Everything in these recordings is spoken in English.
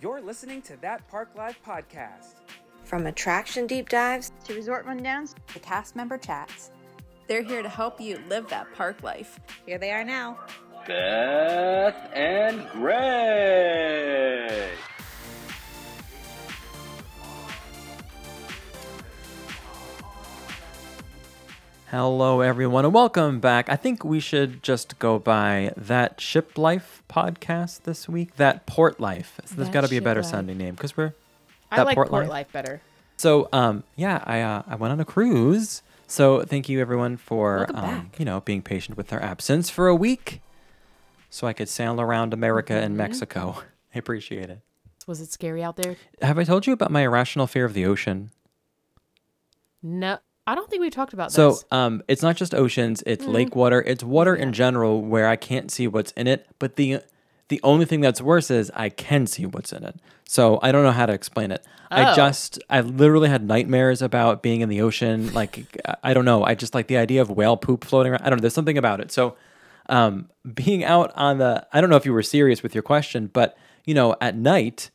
You're listening to That Park Life podcast. From attraction deep dives to resort rundowns to cast member chats. They're here to help you live that park life. Here they are now. Beth and Greg. Hello, everyone, and welcome back. I think we should just go by that Ship Life podcast this week. That Port Life. So there's got to be a better Life. sounding name because we're I like Port Port, Life? Life. better. So, um, yeah, I uh, I went on a cruise. So thank you everyone for um, you know being patient with our absence for a week, so I could sail around America and Mm-hmm. Mexico. I appreciate it. Was it scary out there? Have I told you about my irrational fear of the ocean? No, I don't think we talked about that. So, this. um, it's not just oceans; it's Mm-hmm. lake water. It's water in general where I can't see what's in it. But the the only thing that's worse is I can see what's in it. So I don't know how to explain it. I Oh. just I literally had nightmares about being in the ocean. Like I don't know. I just like the idea of whale poop floating around. I don't know. There's something about it. So um, being out on the I don't know if you were serious with your question, but you know, at night,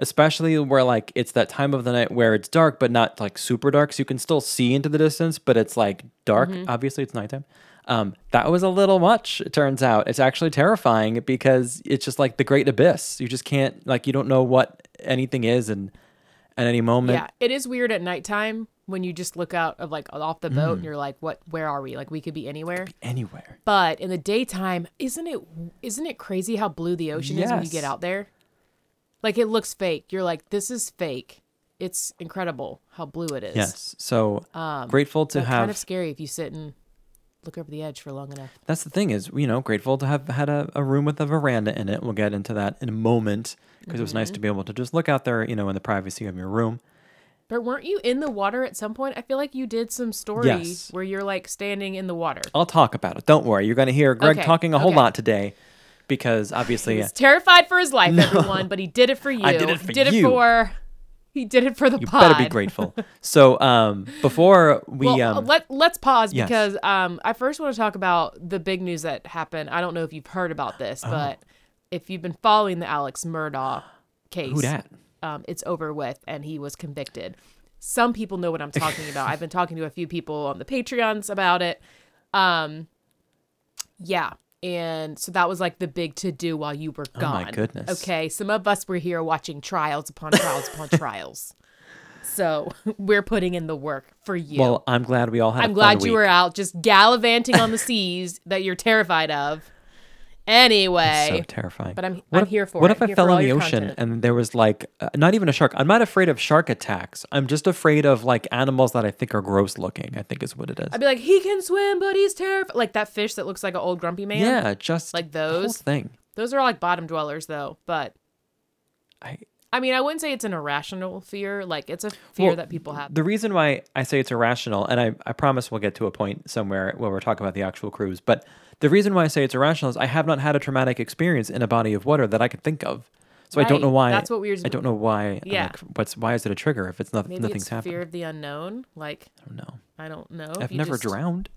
especially where like it's that time of the night where it's dark but not like super dark, so you can still see into the distance, but it's like dark. Obviously, it's nighttime. Um, that was a little much. It turns out it's actually terrifying because it's just like the great abyss. You just can't like you don't know what anything is, and at any moment, yeah, it is weird at nighttime when you just look out of like off the boat Mm. and you're like, "What? Where are we? Like we could be anywhere." anywhere. But in the daytime, isn't it isn't it crazy how blue the ocean is when you get out there? Like it looks fake. You're like, "This is fake." It's incredible how blue it is. Yes. So Um, grateful to have. kind of scary if you sit and look over the edge for long enough. That's the thing is, you know, grateful to have had a, a room with a veranda in it. We'll get into that in a moment because it was nice to Mm-hmm. be able to just look out there, you know, in the privacy of your room. But weren't you in the water at some point? I feel like you did some story Yes. where you're like standing in the water. I'll talk about it. Don't worry. You're going to hear Greg Okay, talking a whole okay. lot today because obviously He's terrified for his life, everyone, but he did it for you. I did it for did you. it for he did it for the you pod. better be grateful. so, um, before we Well, um, let let's pause yes. because um, I first want to talk about the big news that happened. I don't know if you've heard about this, Oh. but if you've been following the Alex Murdaugh case, who dat? um, it's over with and he was convicted. Some people know what I'm talking about. I've been talking to a few people on the Patreons about it. Um, yeah. And so that was like the big to do while you were gone. Oh my goodness. Okay. Some of us were here watching trials upon trials upon trials. So we're putting in the work for you. Well, I'm glad we all had. I'm glad you were out just gallivanting on the seas that you're terrified of. Anyway. So terrifying. But I'm- What I'm if- here for What it. if I Here fell in the your ocean content. and there was like uh, not even a shark? I'm not afraid of shark attacks. I'm just afraid of like animals that I think are gross looking. I think is what it is. I'd be like, he can swim, but he's terrified. Like that fish that looks like an old grumpy man. yeah, just Like the whole those? thing. Those are all like bottom dwellers, though. But I I mean, I wouldn't say it's an irrational fear. Like it's a fear Well, that people have. The reason why I say it's irrational, and I, I promise we'll get to a point somewhere where we're talking about the actual cruise, but the reason why I say it's irrational is I have not had a traumatic experience in a body of water that I could think of. So I don't know why. That's what weirds I don't know why. Yeah. Like, what's why is it a trigger if it's not Maybe nothing's it's happened? fear of the unknown. Like I don't know. I don't know. I've you never just- drowned.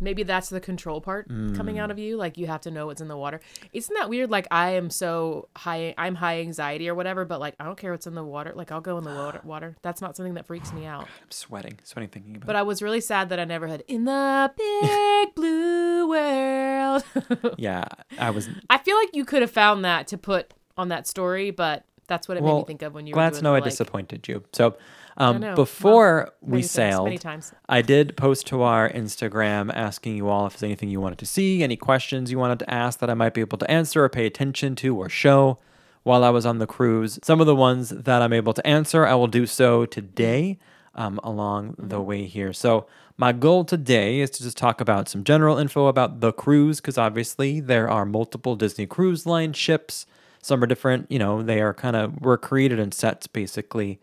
Maybe that's the control part coming Mm. out of you. Like you have to know what's in the water. Isn't that weird? Like I am so high. I'm high anxiety or whatever. But like I don't care what's in the water. Like I'll go in the water. Water. That's not something that freaks me out. I'm sweating, sweating thinking about. But I was really sad that I never had in the big blue world. yeah, I was I feel like you could have found that to put on that story, but that's what it made me think of when you glad were to know I like, disappointed you. So, um, before many we sailed, times. I did post to our Instagram asking you all if there's anything you wanted to see, any questions you wanted to ask that I might be able to answer or pay attention to or show while I was on the cruise. Some of the ones that I'm able to answer, I will do so today um, along the way here. So, my goal today is to just talk about some general info about the cruise because obviously there are multiple Disney Cruise Line ships. Some are different, you know, they are kind of were created in sets basically.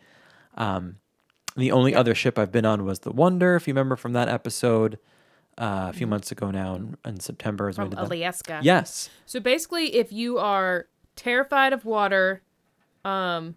Um, the only other ship I've been on was the Wonder, if you remember from that episode uh, a few months ago now in, in September. As we from. Alaska. Yes. So basically, if you are terrified of water, um,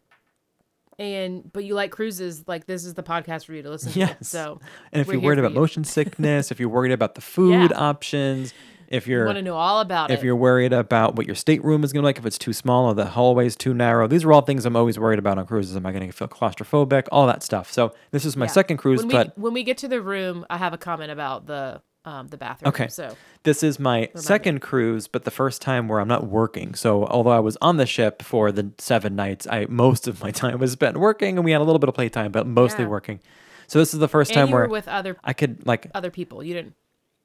and but you like cruises, like this is the podcast for you to listen to. Yes. So And if you're worried about you. motion sickness, if you're worried about the food Yeah. options, If You you're want to know all about if it. you're worried about what your stateroom is going to be like, if it's too small or the hallway's too narrow, these are all things I'm always worried about on cruises. Am I going to feel claustrophobic? All that stuff. So this is my Yeah. second cruise, when but we, when we get to the room, I have a comment about the um the bathroom. Okay. So this is my second cruise, but the first time where I'm not working. So although I was on the ship for the seven nights, I most of my time was spent working, and we had a little bit of playtime, but mostly Yeah. working. So this is the first and time you where were with other I could like other people. You didn't.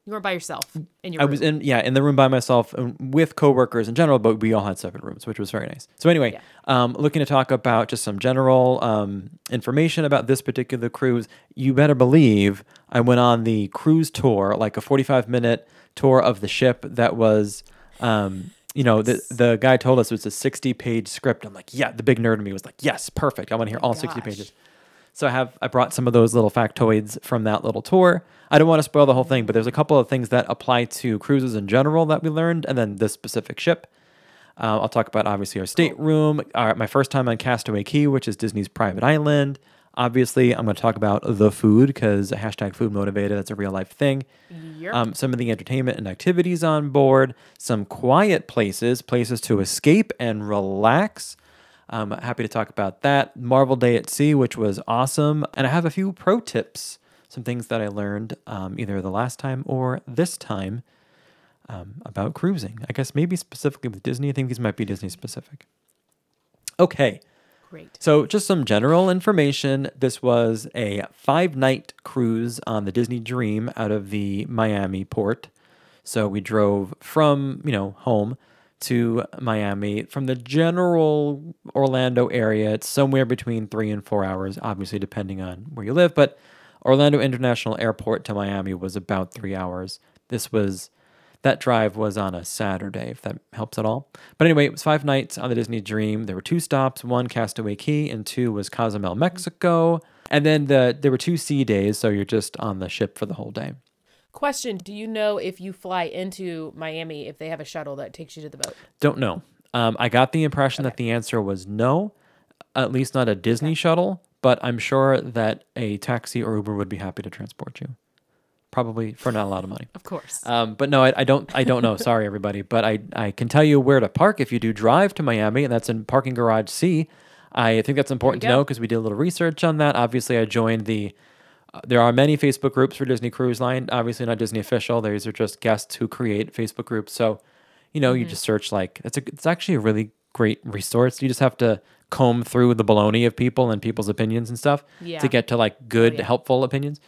You weren't by yourself in your. I room. was in yeah in the room by myself um, with coworkers in general, but we all had separate rooms, which was very nice. So anyway, Yeah. um, looking to talk about just some general um, information about this particular cruise. You better believe I went on the cruise tour, like a forty-five minute tour of the ship that was. Um, you know, the the guy told us it was a sixty page script. I'm like, yeah, the big nerd in me was like, yes, perfect. I want to hear all sixty gosh. pages. So I have I brought some of those little factoids from that little tour. I don't want to spoil the whole thing, but there's a couple of things that apply to cruises in general that we learned, and then this specific ship. Uh, I'll talk about obviously our stateroom, our, my first time on Castaway Cay, which is Disney's private island. Obviously, I'm going to talk about the food because hashtag food motivated. That's a real life thing. Yep. Um, some of the entertainment and activities on board, some quiet places, places to escape and relax. I'm happy to talk about that. Marvel Day at Sea, which was awesome. And I have a few pro tips, some things that I learned um, either the last time or this time um, about cruising. I guess maybe specifically with Disney. I think these might be Disney specific. Okay. Great. So, just some general information. This was a five night cruise on the Disney Dream out of the Miami port. So, we drove from, you know, home to Miami. From the general Orlando area, it's somewhere between three and four hours, obviously, depending on where you live. But Orlando International Airport to Miami was about three hours. This was that drive was on a Saturday, if that helps at all. But anyway, it was five nights on the Disney Dream. There were two stops: one Castaway Cay, and two was Cozumel, Mexico. And then the there were two sea days, so you're just on the ship for the whole day. Question: Do you know if you fly into Miami if they have a shuttle that takes you to the boat? Don't know. Um, I got the impression that the answer was no, at least not a Disney shuttle. But I'm sure that a taxi or Uber would be happy to transport you, probably for not a lot of money. Of course. Um, but no, I, I don't. I don't know. Sorry, everybody. But I, I can tell you where to park if you do drive to Miami, and that's in Parking Garage C. I think that's important to know because we did a little research on that. Obviously, I joined the. There are many Facebook groups for Disney Cruise Line. Obviously, not Disney official. These are just guests who create Facebook groups. So, you know, Mm-hmm. you just search like it's a. It's actually a really great resource. You just have to comb through the baloney of people and people's opinions and stuff Yeah. to get to like good, yeah. helpful opinions.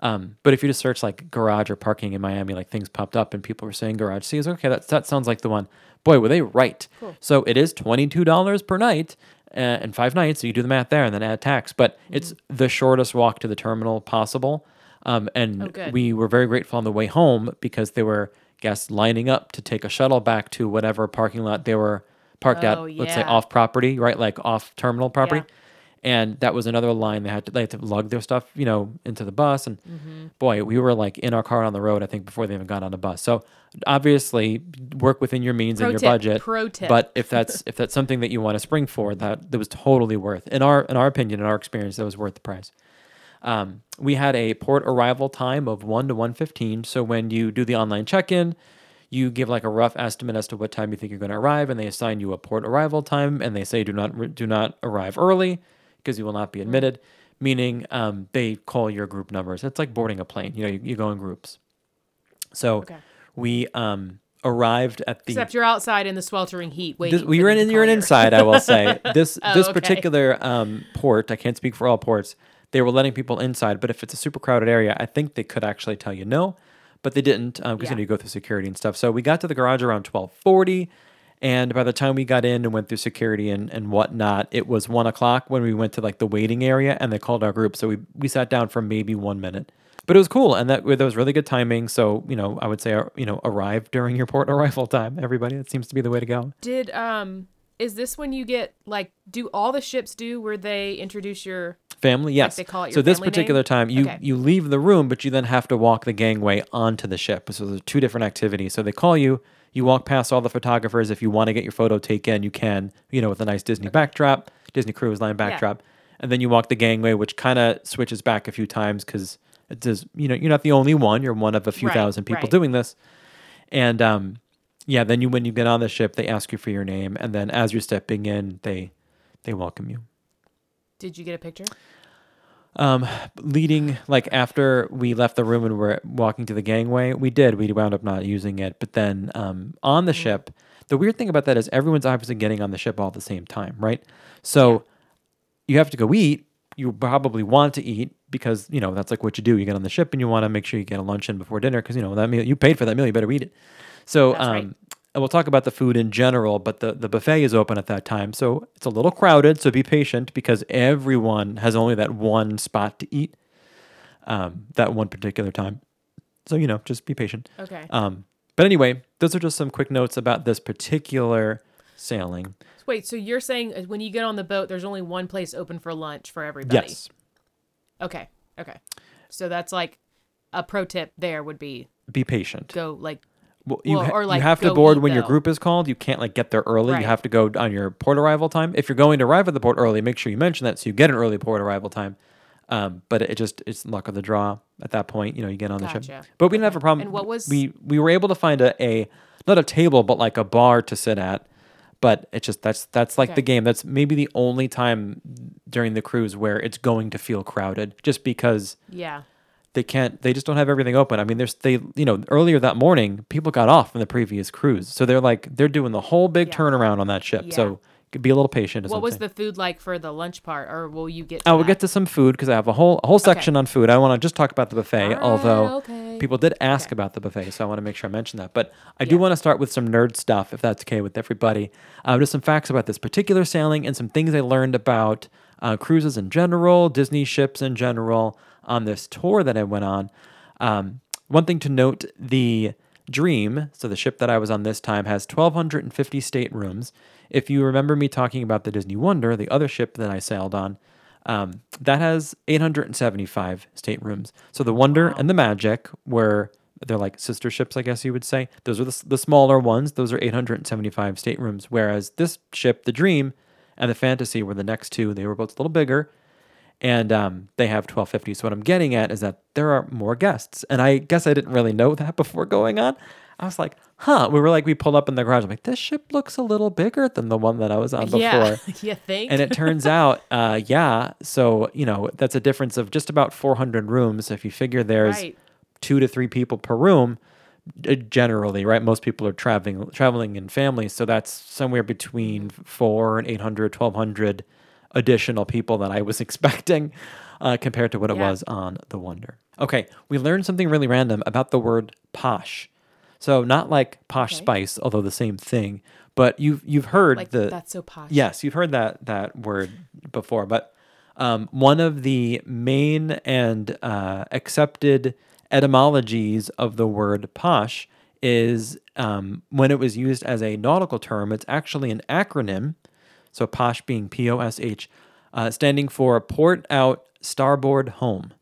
Um, but if you just search like garage or parking in Miami, like things popped up and people were saying garage C is okay. That that sounds like the one. Boy, were they right? So it is twenty two dollars per night and five nights. So you do the math there and then add tax. But it's the shortest walk to the terminal possible. Um, and Oh, we were very grateful on the way home because there were guests lining up to take a shuttle back to whatever parking lot they were parked at. Oh, Let's say off property, right? Like off terminal property Yeah. And that was another line they had to they had to lug their stuff you know into the bus. And Mm-hmm. boy we were like in our car on the road i think before they even got on the bus. So obviously work within your means Pro and your tip, budget. pro tip. but if that's if that's something that you want to spring for that that was totally worth in our in our opinion in our experience that was worth the price. Um, we had a port arrival time of 1 to 115 so when you do the online check-in you give like a rough estimate as to what time you think you're going to arrive and they assign you a port arrival time and they say do not do not arrive early because you will not be admitted meaning um, they call your group numbers it's like boarding a plane you know you, you go in groups so Okay. we um, arrived at the Except you're outside in the sweltering heat waiting. this, we for were them in to you're call an you. inside i will say this Oh, this okay. particular um, port i can't speak for all ports they were letting people inside but if it's a super crowded area i think they could actually tell you no but they didn't because you Yeah. know you go through security and stuff so we got to the garage around 1240 and by the time we got in and went through security and, and whatnot it was one o'clock when we went to like the waiting area and they called our group so we, we sat down for maybe one minute but it was cool and that there was really good timing so you know i would say uh, you know arrive during your port arrival time everybody that seems to be the way to go Did um is this when you get like do all the ships do where they introduce your Family, yes. they call it so this particular name? time, you Okay. you leave the room, but you then have to walk the gangway onto the ship. So there's two different activities. So they call you, you walk past all the photographers. If you want to get your photo taken, you can, you know, with a nice Disney backdrop, Disney Cruise Line backdrop, and then you walk the gangway, which kind of switches back a few times because it does. You know, you're not the only one. You're one of a few Right, thousand people right. doing this. And um, yeah, then you when you get on the ship, they ask you for your name, and then as you're stepping in, they they welcome you. Did you get a picture? Um, leading like after we left the room and we're walking to the gangway, we did. We wound up not using it, but then um, on the ship, the weird thing about that is everyone's obviously getting on the ship all at the same time, right? So you have to go eat. You probably want to eat because you know that's like what you do. You get on the ship and you want to make sure you get a lunch in before dinner because you know that meal you paid for that meal. You better eat it. So um, right. And we'll talk about the food in general, but the, the buffet is open at that time. So it's a little crowded. So be patient because everyone has only that one spot to eat um, that one particular time. So, you know, just be patient. Okay. Um, but anyway, those are just some quick notes about this particular sailing. Wait, so you're saying uh, when you get on the boat, there's only one place open for lunch for everybody? Yes. Okay. Okay. So that's like a pro tip. There would be Be patient. go like Well, you, Well, ha- or, like, you have to board eat, when your though. group is called. You can't like get there early. Right. You have to go on your port arrival time. If you're going to arrive at the port early, make sure you mention that so you get an early port arrival time. Um, but it just it's luck of the draw at that point. You know, you get on the ship. Gotcha. But we didn't have a problem. And what was- we we were able to find a, a not a table but like a bar to sit at. But it's just that's that's like the game. That's maybe the only time during the cruise where it's going to feel crowded, just because yeah. They can't they just don't have everything open i mean there's they you know earlier that morning people got off from the previous cruise so they're like they're doing the whole big Yeah. turnaround on that ship Yeah. so be a little patient What I'm was saying. the food like for the lunch part, or will you get? Oh, to we'll that? get to some food because I have a whole a whole section on food. I want to just talk about the buffet, although okay. people did ask Okay. about the buffet, so I want to make sure I mention that. But I do want to start with some nerd stuff, if that's okay with everybody. Uh, just some facts about this particular sailing and some things I learned about uh, cruises in general, Disney ships in general, on this tour that I went on. Um, one thing to note: the Dream, so the ship that I was on this time, has 1,250 staterooms. If you remember me talking about the Disney Wonder, the other ship that I sailed on, um, that has 875 staterooms. So the Wonder and the Magic were they're like sister ships, I guess you would say. Those are the, the smaller ones. Those are 875 staterooms. Whereas this ship, the Dream, and the Fantasy were the next two. They were both a little bigger, and um, they have 1250. So what I'm getting at is that there are more guests, and I guess I didn't really know that before going on. I was like, huh. We were like, we pulled up in the garage. I'm like, this ship looks a little bigger than the one that I was on before. Yeah. you think? And it turns out, uh, yeah. So, you know, that's a difference of just about 400 rooms. If you figure there's Right. two to three people per room, uh, generally, right? Most people are traveling traveling in families. So that's somewhere between four and 800, 1200 additional people that I was expecting uh, compared to what it Yeah. was on The Wonder. Okay. We learned something really random about the word posh. So not like posh Okay. spice, although the same thing, but you've you've heard like the that's so posh. Yes, you've heard that that word before, but um, one of the main and uh, accepted etymologies of the word posh is um, when it was used as a nautical term. It's actually an acronym. So posh being P O S H, uh, standing for port out starboard home.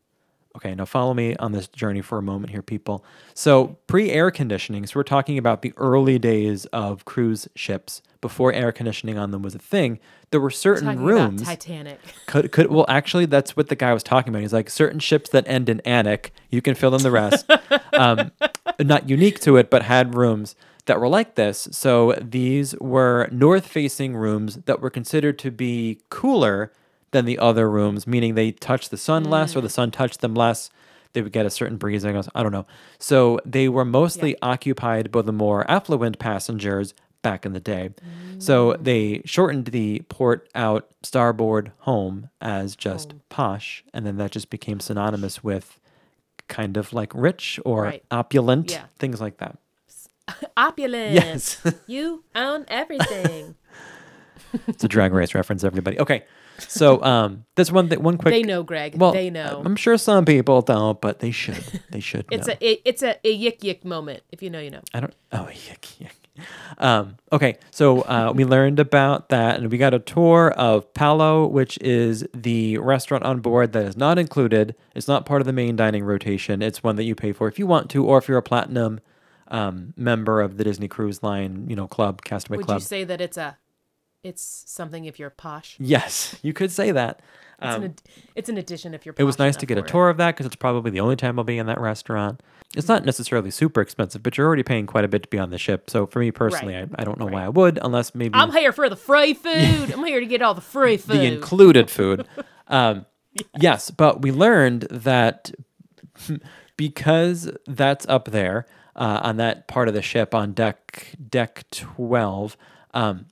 Okay, now follow me on this journey for a moment here, people. So, pre air conditioning, so we're talking about the early days of cruise ships before air conditioning on them was a thing. There were certain Talking rooms. Titanic. Could, could well actually that's what the guy was talking about. He's like certain ships that end in anic, you can fill in the rest. um, not unique to it, but had rooms that were like this. So these were north facing rooms that were considered to be cooler than the other rooms, meaning they touched the sun less or the mm. sun touched them less. They would get a certain breeze. I guess I don't know. So they were mostly occupied by the more affluent passengers back in the day. So mm. they shortened the port out starboard home as just posh, and then that just became synonymous with kind of like rich or Right. opulent, Yeah. things like that. Opulent. Yes. you own everything. it's a drag race reference, everybody. Okay. So um that's one thing one quick they know, Greg. well they know. I'm sure some people don't, but they should. They should it's know. a it, it's a, a yik yik moment. If you know, you know. I don't. Oh, yuck, yuck. Um, okay, so uh, we learned about that, and we got a tour of Palo, which is the restaurant on board that is not included. It's not part of the main dining rotation. It's one that you pay for if you want to, or if you're a platinum um, member of the Disney Cruise Line, you know, club, Castaway Would Club. Would you say that it's a It's something if you're posh. Yes, you could say that. It's, Um, an, ad- it's an addition if you're posh. it was nice to get a for it. tour of that because it's probably the only time I'll be in that restaurant. It's not necessarily super expensive, but you're already paying quite a bit to be on the ship. So for me personally, I, I don't know why I would, unless maybe I'm here for the free food. I'm here to get all the free food. the included food. Um, yes, but we learned that because that's up there uh, on that part of the ship on deck deck twelve, um,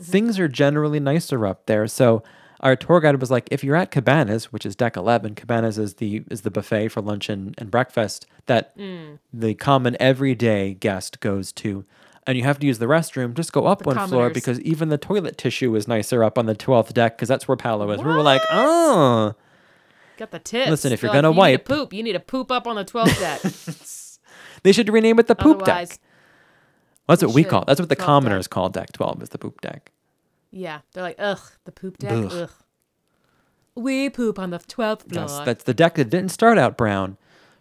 things are generally nicer up there. So our tour guide was like, if you're at Cabanas, which is deck eleven, Cabanas is the is the buffet for lunch and, and breakfast that Mm. the common everyday guest goes to. And you have to use the restroom. Just go up one floor because even the toilet tissue is nicer up on the twelfth deck because that's where Palo is. We were like, oh, Got the tips. Listen, if They're you're gonna like, you need to wipe- poop. You need to poop up on the 12th deck. they should rename it the poop Otherwise, deck. Well, that's what we call it. That's what the 12th deck. commoners call deck twelve is the poop deck. yeah, they're like, ugh, the poop deck. Ugh. Ugh. We poop on the 12th floor. That's that's the deck that didn't start out brown,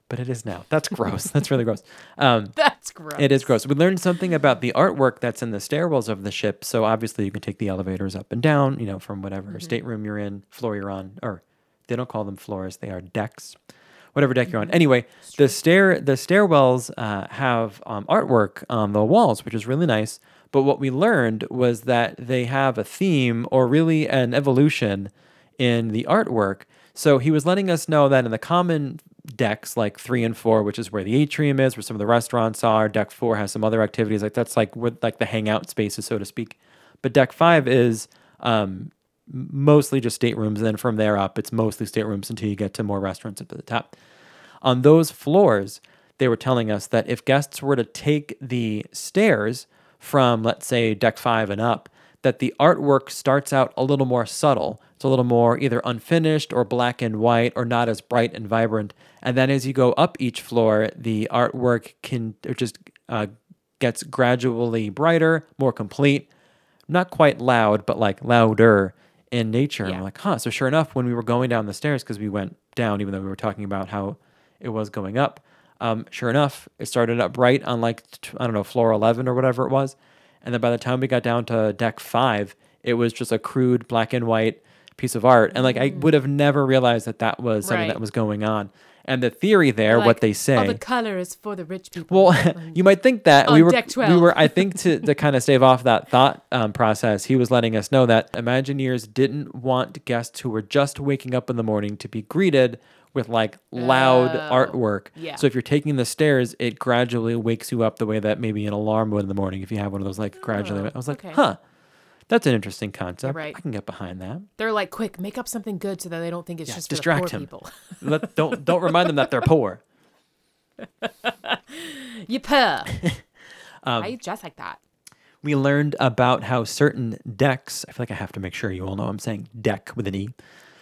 but it is now. That's gross. that's really gross. Um, That's gross. It is gross. We learned something about the artwork that's in the stairwells of the ship. So obviously, you can take the elevators up and down, you know, from whatever Mm-hmm. stateroom you're in, floor you're on, or they don't call them floors; they are decks. Whatever deck you're on. Anyway, the stair the stairwells uh, have um, artwork on the walls, which is really nice. But what we learned was that they have a theme or really an evolution in the artwork. So he was letting us know that in the common decks, like three and four, which is where the atrium is, where some of the restaurants are, deck four has some other activities. Like that's like like the hangout spaces, so to speak. But deck five is um, mostly just staterooms, and then from there up, it's mostly staterooms until you get to more restaurants up at the top. On those floors, they were telling us that if guests were to take the stairs from, let's say, deck five and up, that the artwork starts out a little more subtle. It's a little more either unfinished or black and white or not as bright and vibrant. And then as you go up each floor, the artwork can just uh, gets gradually brighter, more complete, not quite loud, but like louder in nature. Yeah. I'm like, huh. So sure enough, when we were going down the stairs, because we went down, even though we were talking about how it was going up, um, sure enough, it started up bright on like I don't know floor eleven or whatever it was, and then by the time we got down to deck five, it was just a crude black and white piece of art, and like I would have never realized that that was something Right. that was going on. And the theory there, what they say, Oh, the color is for the rich people. well, you might think that we were we were I think to to kind of stave off that thought um, process. He was letting us know that Imagineers didn't want guests who were just waking up in the morning to be greeted with like loud Oh, artwork. yeah. So if you're taking the stairs, it gradually wakes you up the way that maybe an alarm would in the morning if you have one of those like gradually. Oh, I was like, okay. huh. That's an interesting concept. right. I can get behind that. They're like, quick, make up something good so that they don't think it's Yeah, just for distract poor him. people. Let, don't don't remind them that they're poor. you poor. Um, I just like that. we learned about how certain decks, I feel like I have to make sure you all know I'm saying deck with an E.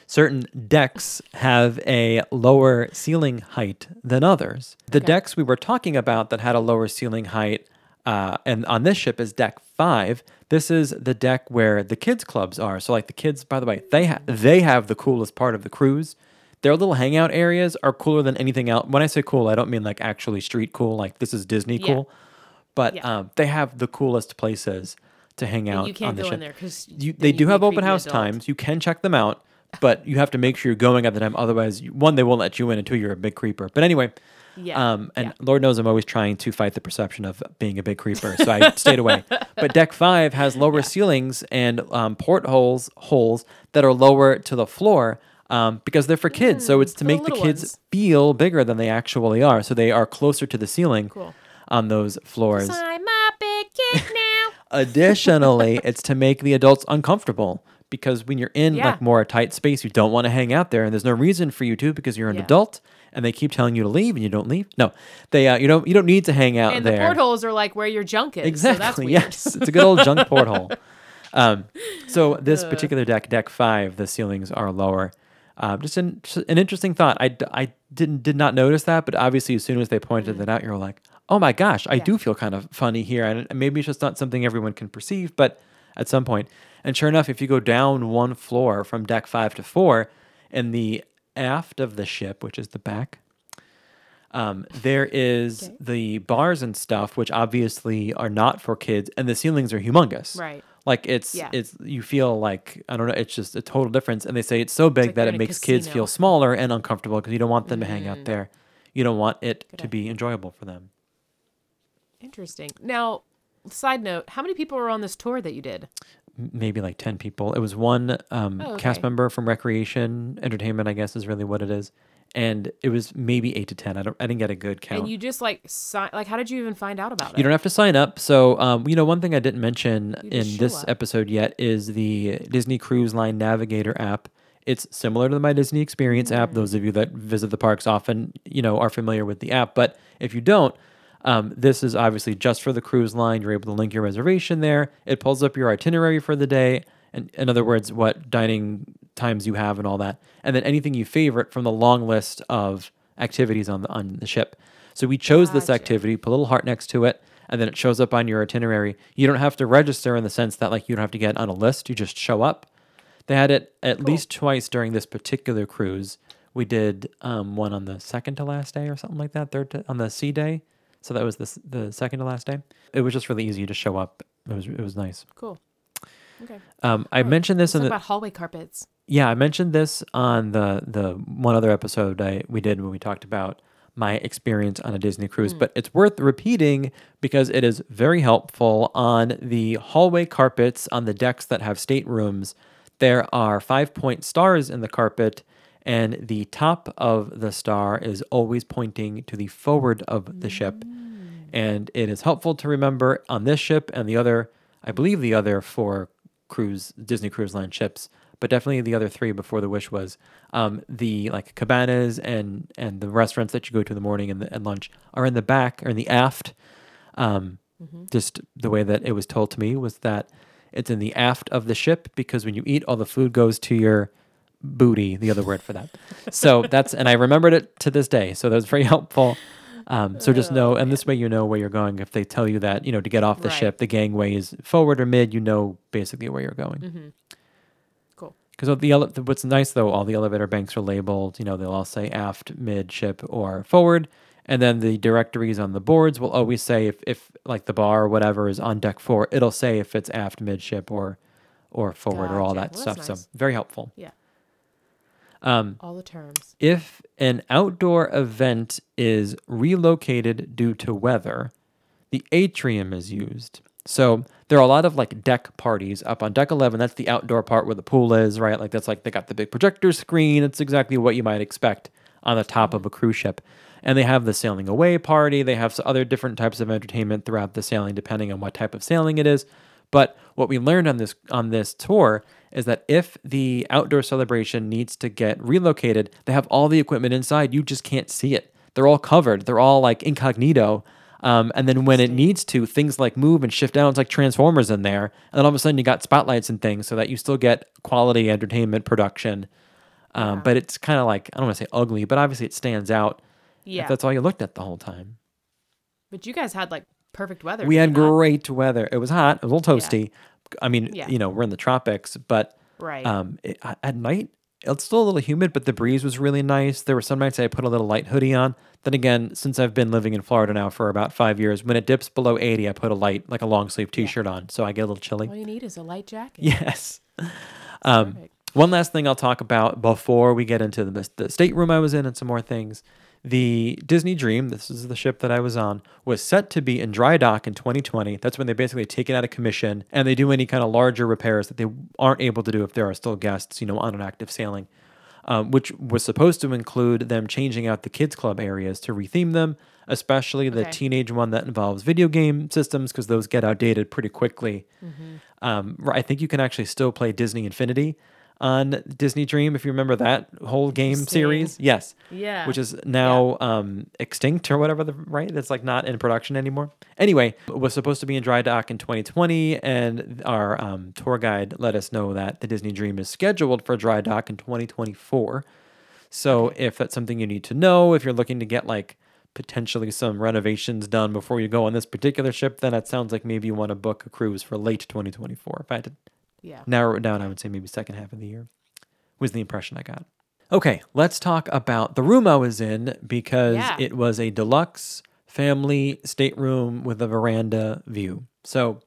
Certain decks have a lower ceiling height than others. The decks we were talking about that had a lower ceiling height, uh, and on this ship is deck five. This is the deck where the kids' clubs are. So, like the kids, by the way, they ha- they have the coolest part of the cruise. Their little hangout areas are cooler than anything else. When I say cool, I don't mean like actually street cool, like this is Disney Yeah. cool, but Yeah. um, they have the coolest places to hang out. you can't on the go ship. in there 'cause you, then they do have open house adult. times. You can check them out, but you have to make sure you're going at the time. Otherwise, you, one they won't let you in until you're a big creeper. But anyway, Yeah, um, and yeah. Lord knows I'm always trying to fight the perception of being a big creeper, so I stayed away. But deck five has lower ceilings and um, portholes holes that are lower to the floor. Um, because they're for kids, so it's to for the make the kids ones. feel bigger than they actually are. So they are closer to the ceiling Cool. on those floors. I'm a big kid now. Additionally, it's to make the adults uncomfortable because when you're in Yeah. like more a tight space, you don't want to hang out there, and there's no reason for you to because you're an Yeah. adult, and they keep telling you to leave, and you don't leave. No, they uh, you don't you don't need to hang out and there. the portholes are like where your junk is. Exactly. So yes, it's a good old junk porthole. Um, so this particular deck, deck five, the ceilings are lower. Um, just an, just an interesting thought. I, I didn't did not notice that, but obviously as soon as they pointed that out, you're like, oh my gosh, I do feel kind of funny here, and maybe it's just not something everyone can perceive, but at some point, and sure enough, if you go down one floor from deck five to four, in the aft of the ship, which is the back, um, there is the bars and stuff, which obviously are not for kids, and the ceilings are humongous. Right. Like it's Yeah. it's you feel like I don't know. It's just a total difference. And they say it's so big like that it makes kids feel smaller and uncomfortable because you don't want them to hang Mm. out there. You don't want it Good to be enjoyable for them. Interesting. Now, side note, how many people were on this tour that you did? Maybe like ten people. It was one um, Oh, cast member from Recreation Entertainment, I guess is really what it is. And it was maybe eight to ten. I don't. I didn't get a good count. And you just like sign, like how did you even find out about it? You don't have to sign up. So, um, you know, one thing I didn't mention in this up. episode yet is the Disney Cruise Line Navigator app. It's similar to the My Disney Experience app. Mm. Those of you that visit the parks often, you know, are familiar with the app. But if you don't, um, this is obviously just for the cruise line. You're able to link your reservation there. It pulls up your itinerary for the day, and in other words, what dining times you have and all that, and then anything you favorite from the long list of activities on the on the ship. So we chose this Gotcha. activity, put a little heart next to it, and then it shows up on your itinerary. You don't have to register in the sense that like you don't have to get on a list. You just show up. They had it at least twice during this particular cruise. We did um, one on the second to last day or something like that, third to, on the sea day. So that was the the second to last day. It was just really easy to show up. It was it was nice. Cool. Okay. Um, I mentioned this Let's in the about hallway carpets. yeah, I mentioned this on the the one other episode I we did when we talked about my experience on a Disney cruise, but it's worth repeating because it is very helpful on the hallway carpets on the decks that have staterooms. There are five point stars in the carpet, and the top of the star is always pointing to the forward of the ship. And it is helpful to remember on this ship and the other, I believe the other four cruise Disney Cruise Line ships, but definitely the other three before the Wish was um, the like cabanas and and the restaurants that you go to in the morning and, the, and lunch are in the back or in the aft. Um, Just the way that it was told to me was that it's in the aft of the ship because when you eat, all the food goes to your booty. The other word for that. So that's and I remembered it to this day. So that was very helpful. Um, so just know, and this way you know where you're going. If they tell you that, you know, to get off the Right. ship, the gangway is forward or mid, you know basically where you're going. Cool. Because the ele- what's nice though, all the elevator banks are labeled. You know, they'll all say aft, mid, ship, or forward, and then the directories on the boards will always say if, if like the bar or whatever is on deck four, it'll say if it's aft, mid, ship, or or forward or all Gotcha. that Well, stuff. that's So very helpful. Yeah. Um, All the terms. if an outdoor event is relocated due to weather, the atrium is used. So there are a lot of like deck parties up on deck 11. That's the outdoor part where the pool is, right? Like that's like they got the big projector screen. It's exactly what you might expect on the top of a cruise ship. And they have the sailing away party. They have other different types of entertainment throughout the sailing, depending on what type of sailing it is. But what we learned on this on this tour is that if the outdoor celebration needs to get relocated, they have all the equipment inside. You just can't see it. They're all covered. They're all like incognito. Um, and then when it needs to, things like move and shift down. It's like Transformers in there. And then all of a sudden you got spotlights and things so that you still get quality entertainment production. Um, But it's kind of like, I don't want to say ugly, but obviously it stands out. Yeah. If that's all you looked at the whole time. But you guys had like perfect weather. We had not? great weather. It was hot. It was a little toasty. I mean, Yeah. you know, we're in the tropics, but Right. um, it, at night it's still a little humid, but the breeze was really nice. There were some nights I put a little light hoodie on. Then again, since I've been living in Florida now for about five years, when it dips below 80, I put a light, like a long sleeve t-shirt on, so I get a little chilly. All you need is a light jacket. Yes. Um, one last thing I'll talk about before we get into the, the stateroom I was in and some more things. The Disney Dream, this is the ship that I was on, was set to be in dry dock in 2020. That's when they basically take it out of commission and they do any kind of larger repairs that they aren't able to do if there are still guests, you know, on an active sailing. Um, which was supposed to include them changing out the kids club areas to retheme them, especially the Okay. teenage one that involves video game systems because those get outdated pretty quickly. Um, r- I think you can actually still play Disney Infinity on Disney Dream if you remember that whole game Interesting. series. Yes. Yeah. Which is now um, extinct or whatever, the right? That's like not in production anymore. Anyway, it was supposed to be in dry dock in 2020, and our um, tour guide let us know that the Disney Dream is scheduled for dry dock in 2024. So if that's something you need to know, if you're looking to get like potentially some renovations done before you go on this particular ship, then it sounds like maybe you want to book a cruise for late 2024. If I had to yeah. narrow it down, I would say maybe second half of the year was the impression I got. Okay, let's talk about the room I was in because Yeah. it was a deluxe family stateroom with a veranda view. So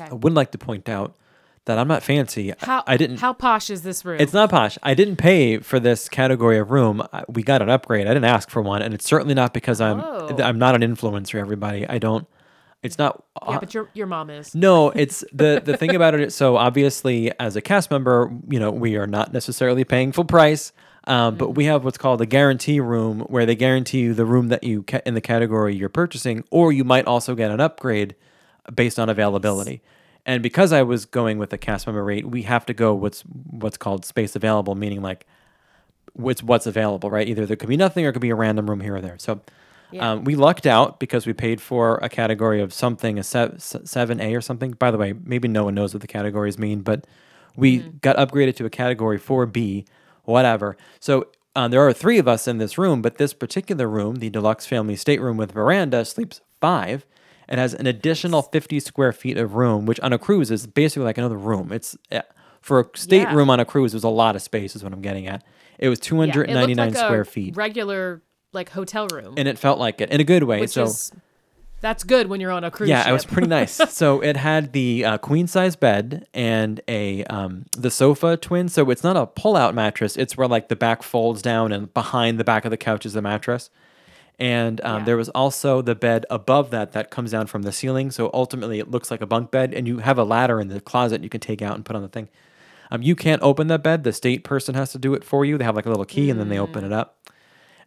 Okay. I would like to point out that I'm not fancy. I- How I didn't. How posh is this room? It's not posh. I didn't pay for this category of room. I- We got an upgrade. I didn't ask for one, and it's certainly not because I'm Oh. I'm not an influencer. Everybody, I don't. It's not. Yeah, but your your mom is. No, it's the the thing about it. So obviously, as a cast member, you know, we are not necessarily paying full price. Um, But we have what's called a guarantee room, where they guarantee you the room that you ca- in the category you're purchasing, or you might also get an upgrade based on availability. And because I was going with the cast member rate, we have to go what's what's called space available, meaning like what's what's available, right? Either there could be nothing or it could be a random room here or there. So um, we lucked out because we paid for a category of something, a seven A or something. By the way, maybe no one knows what the categories mean, but we got upgraded to a category four B, whatever. So um, there are three of us in this room, but this particular room, the deluxe family stateroom with veranda, sleeps five. It has an additional 50 square feet of room, which on a cruise is basically like another room. It's uh, for a stateroom on a cruise. There's a lot of space, is what I'm getting at. It was Yeah, it 299 like square feet, Regular like hotel room, and it felt like it in a good way. which so is that's good when you're on a cruise. yeah, ship. it was pretty nice. so it had the uh, queen size bed and a um, the sofa twin. So it's not a pull out mattress. It's where like the back folds down and behind the back of the couch is the mattress. And um, Yeah. there was also the bed above that that comes down from the ceiling. So ultimately, it looks like a bunk bed, and you have a ladder in the closet you can take out and put on the thing. Um, you can't open that bed. The state person has to do it for you. They have like a little key, and then they open it up.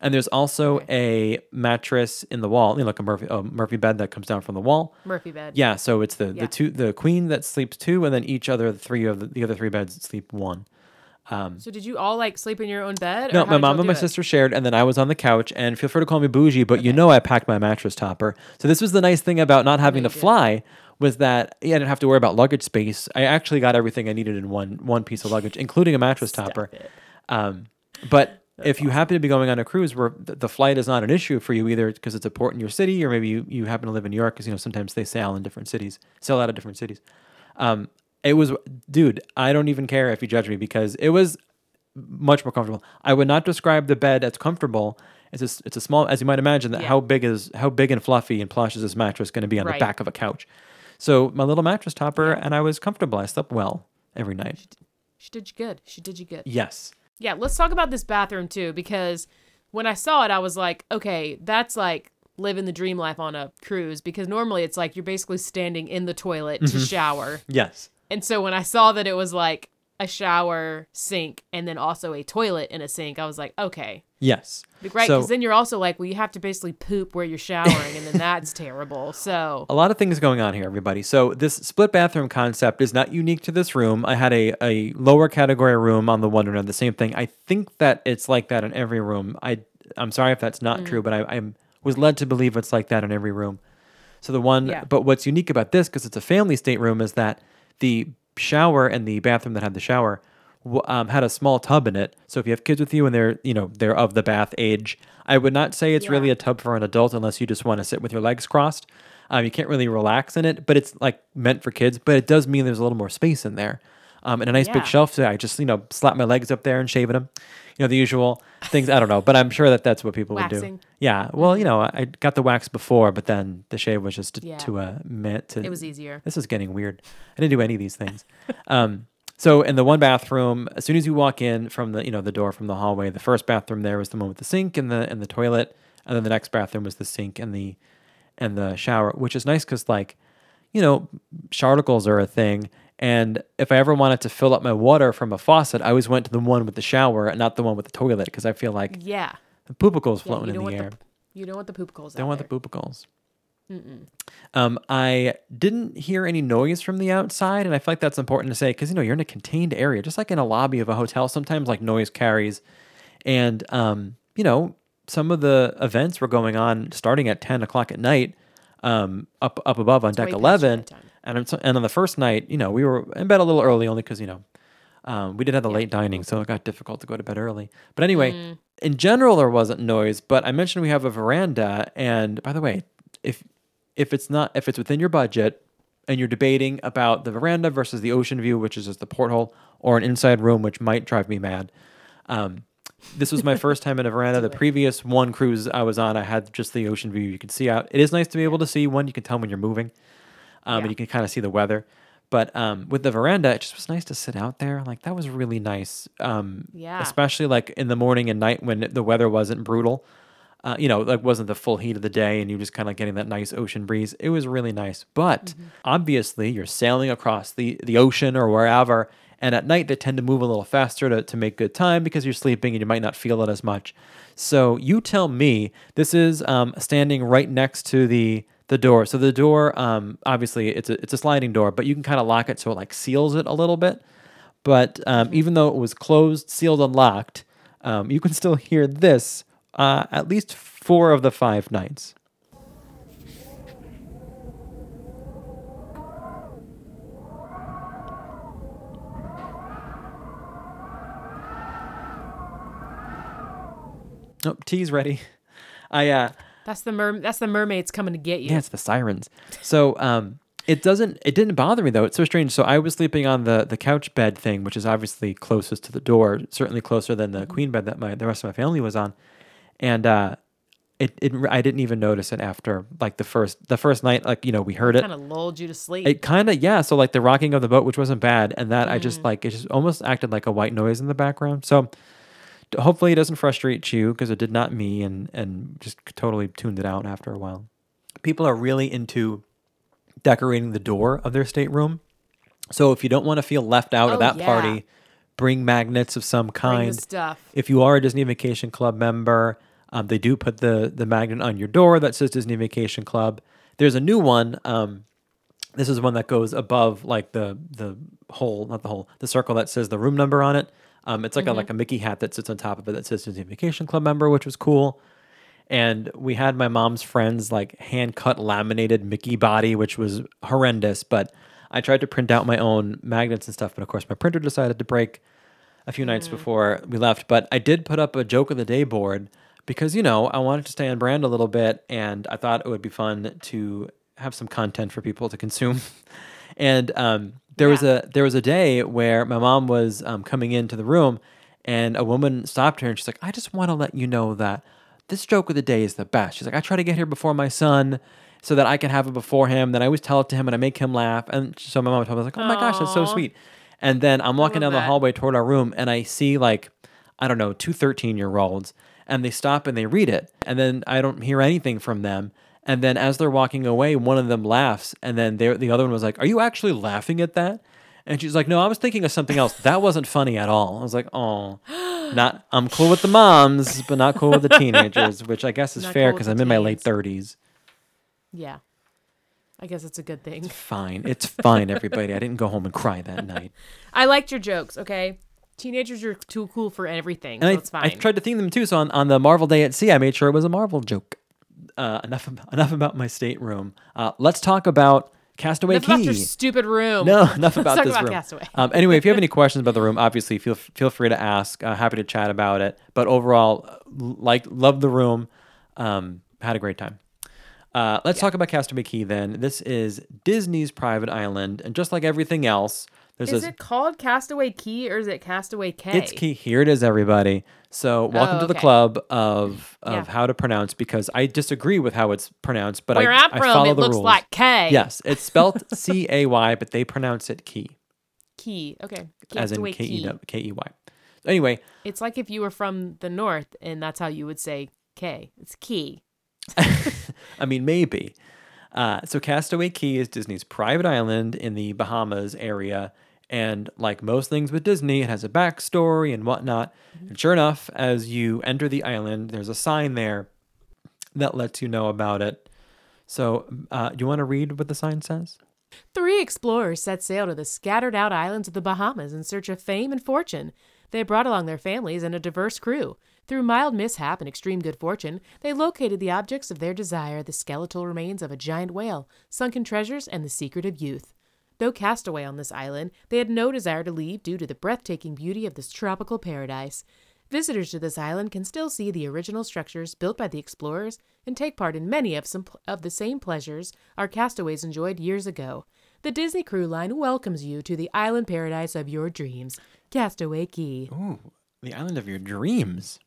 And there's also a mattress in the wall, you know, like a Murphy a Murphy bed that comes down from the wall. Murphy bed. Yeah, so it's the Yeah. the two the queen that sleeps two, and then each other three of the, the other three beds sleep one. So did you all like sleep in your own bed? or No, how my did mom y'all and my do it? sister shared, and then I was on the couch. And feel free to call me bougie, but you know I packed my mattress topper. So this was the nice thing about not having to fly was that yeah, I didn't have to worry about luggage space. I actually got everything I needed in one one piece of luggage, including a mattress topper. Um, but if you happen to be going on a cruise where th- the flight is not an issue for you either because it's a port in your city, or maybe you, you happen to live in New York because you know sometimes they sail in different cities, sail out of different cities. Um, it was, dude. I don't even care if you judge me because it was much more comfortable. I would not describe the bed as comfortable. It's a, it's a small, as you might imagine. That Yeah. how big is how big and fluffy and plush is this mattress going to be on the back of a couch? So my little mattress topper, and I was comfortable. I slept well every night. She did you good. She did you good. Yes. Yeah, let's talk about this bathroom too, because when I saw it, I was like, okay, that's like living the dream life on a cruise. Because normally it's like you're basically standing in the toilet Mm-hmm. to shower. Yes. And so when I saw that it was like a shower, sink, and then also a toilet and a sink, I was like, okay. Yes. Right, So- because then you're also like, well, you have to basically poop where you're showering, and then that's terrible. So a lot of things going on here, everybody. So this split bathroom concept is not unique to this room. I had a, a lower category room on the Wonder the same thing. I think that it's like that in every room. I I'm sorry if that's not true, mm. but I I was led to believe it's like that in every room. So the one, Yeah. but what's unique about this because it's a family stateroom is that the shower and the bathroom that had the shower um, had a small tub in it. So if you have kids with you and they're you know they're of the bath age, I would not say it's really a tub for an adult unless you just want to sit with your legs crossed. Um, you can't really relax in it, but it's like meant for kids. But it does mean there's a little more space in there, um, and a nice Yeah. big shelf. So I just you know slap my legs up there and shaving them, you know the usual things. I don't know, but I'm sure that that's what people would do. Yeah, well you know I, got the wax before, but then the shave was just to, Yeah. to uh meant to it was easier. this is getting weird. I didn't do any of these things. Um, so in the one bathroom, as soon as you walk in from the you know the door from the hallway, the first bathroom there was the one with the sink and the and the toilet, and then the next bathroom was the sink and the and the shower, which is nice because like you know charticles are a thing. And if I ever wanted to fill up my water from a faucet, I always went to the one with the shower and not the one with the toilet because I feel like Yeah. the poopicles yeah floating in the air. the you don't want the poopicles. Don't want the poopicles. Um, I didn't hear any noise from the outside, and I feel like that's important to say because you know you're in a contained area, just like in a lobby of a hotel. Sometimes like noise carries, and um, you know some of the events were going on starting at ten o'clock at night, um, up up above on deck eleven, bedtime. And I'm and on the first night, you know, we were in bed a little early only because you know um, we did have the late dining, so it got difficult to go to bed early. But anyway, Mm. in general, there wasn't noise. But I mentioned we have a veranda, and by the way, if if it's not if it's within your budget and you're debating about the veranda versus the ocean view, which is just the porthole, or an inside room, which might drive me mad. Um, this was my first time in a veranda. The previous one cruise I was on, I had just the ocean view. You can see out. It is nice to be able to see one. You can tell when you're moving. Um, Yeah. and you can kind of see the weather. But um, with the veranda, it just was nice to sit out there. Like that was really nice. Um, Yeah. Especially like in the morning and night when the weather wasn't brutal. Uh, you know, like wasn't the full heat of the day, and you just kind of getting that nice ocean breeze. It was really nice. But obviously, you're sailing across the the ocean or wherever, and at night they tend to move a little faster to, to make good time because you're sleeping and you might not feel it as much. So you tell me. This is um, standing right next to the the door. So the door, um, obviously, it's a it's a sliding door, but you can kind of lock it so it like seals it a little bit. But um, even though it was closed, sealed, and locked, um, you can still hear this uh, at least four of the five nights. Oh, tea's ready. I uh, That's the mer- that's the mermaids coming to get you. yeah, it's the sirens. So um, it doesn't. It didn't bother me though. It's so strange. So I was sleeping on the the couch bed thing, which is obviously closest to the door, certainly closer than the queen bed that my the rest of my family was on, and uh, it it I didn't even notice it after like the first the first night. Like you know we heard it. it Kind of lulled you to sleep. It kind of yeah. So like the rocking of the boat, which wasn't bad, and that I just like it just almost acted like a white noise in the background. So hopefully it doesn't frustrate you because it did not me, and and just totally tuned it out after a while. People are really into decorating the door of their stateroom. So if you don't want to feel left out Oh, of that yeah. party, bring magnets of some Bring kind. the stuff. If you are a Disney Vacation Club member, um, they do put the the magnet on your door that says Disney Vacation Club. There's a new one. Um, this is one that goes above like the the hole, not the hole, the circle that says the room number on it. Um, it's like a like a Mickey hat that sits on top of it that says Vacation Club member, which was cool. And we had my mom's friends like hand cut laminated Mickey body, which was horrendous. But I tried to print out my own magnets and stuff, but of course my printer decided to break a few nights before we left. But I did put up a joke of the day board because you know I wanted to stay on brand a little bit, and I thought it would be fun to have some content for people to consume. and um, there was a there was a day where my mom was um, coming into the room, and a woman stopped her and she's like, "I just want to let you know that this joke of the day is the best." She's like, "I try to get here before my son." So that I can have it before him, then I always tell it to him and I make him laugh. And so my mom told me, like, oh my gosh, that's so sweet. And then I'm walking down the that. hallway toward our room and I see like, I don't know, two 13 year olds and they stop and they read it. And then I don't hear anything from them. And then as they're walking away, one of them laughs. And then the other one was like, Are you actually laughing at that? And she's like, No, I was thinking of something else. That wasn't funny at all. I was like, Oh, not, I'm cool with the moms, but not cool with the teenagers, which I guess is Not fair because the I'm in my late 30s. Yeah. I guess it's a good thing. Fine. It's fine, everybody. I didn't go home and cry that night. I liked your jokes, okay? Teenagers are too cool for everything, And so I, it's fine. I tried to theme them too. So on, on the Marvel Day at Sea, I made sure it was a Marvel joke. Uh, enough enough about my stateroom. Uh, let's talk about Castaway Enough about your stupid room. no, enough about talk this about room. Castaway. Um, anyway, if you have any questions about the room, obviously feel feel free to ask. Uh, happy to chat about it. But overall, like love the room. Um, had a great time. Uh, let's talk about Castaway Cay then. This is Disney's private island, and just like everything else, there's Is this it called Castaway Key or is it Castaway K? It's key. Here it is, everybody. So welcome Oh, to the club of of Yeah. how to pronounce because I disagree with how it's pronounced, but Where I, I'm I from, follow it the looks rules. like K. Yes, it's spelled C A Y, but they pronounce it key, Key. Okay. as in Castaway K E K E Y. Anyway, It's like if you were from the north and that's how you would say K. It's Key. I mean maybe. Uh, so Castaway Cay is Disney's private island in the Bahamas area. And like most things with Disney, it has a backstory and whatnot. And sure enough, as you enter the island, there's a sign there that lets you know about it. So, uh, do you want to read what the sign says? Three explorers set sail to the scattered out islands of the Bahamas in search of fame and fortune. They brought along their families and a diverse crew. Through mild mishap and extreme good fortune, they located the objects of their desire the skeletal remains of a giant whale, sunken treasures, and the secret of youth. Though castaway on this island, they had no desire to leave due to the breathtaking beauty of this tropical paradise. Visitors to this island can still see the original structures built by the explorers and take part in many of some of the same pleasures our castaways enjoyed years ago. The Disney Cruise Line welcomes you to the island paradise of your dreams, Castaway Cay. Ooh, the island of your dreams.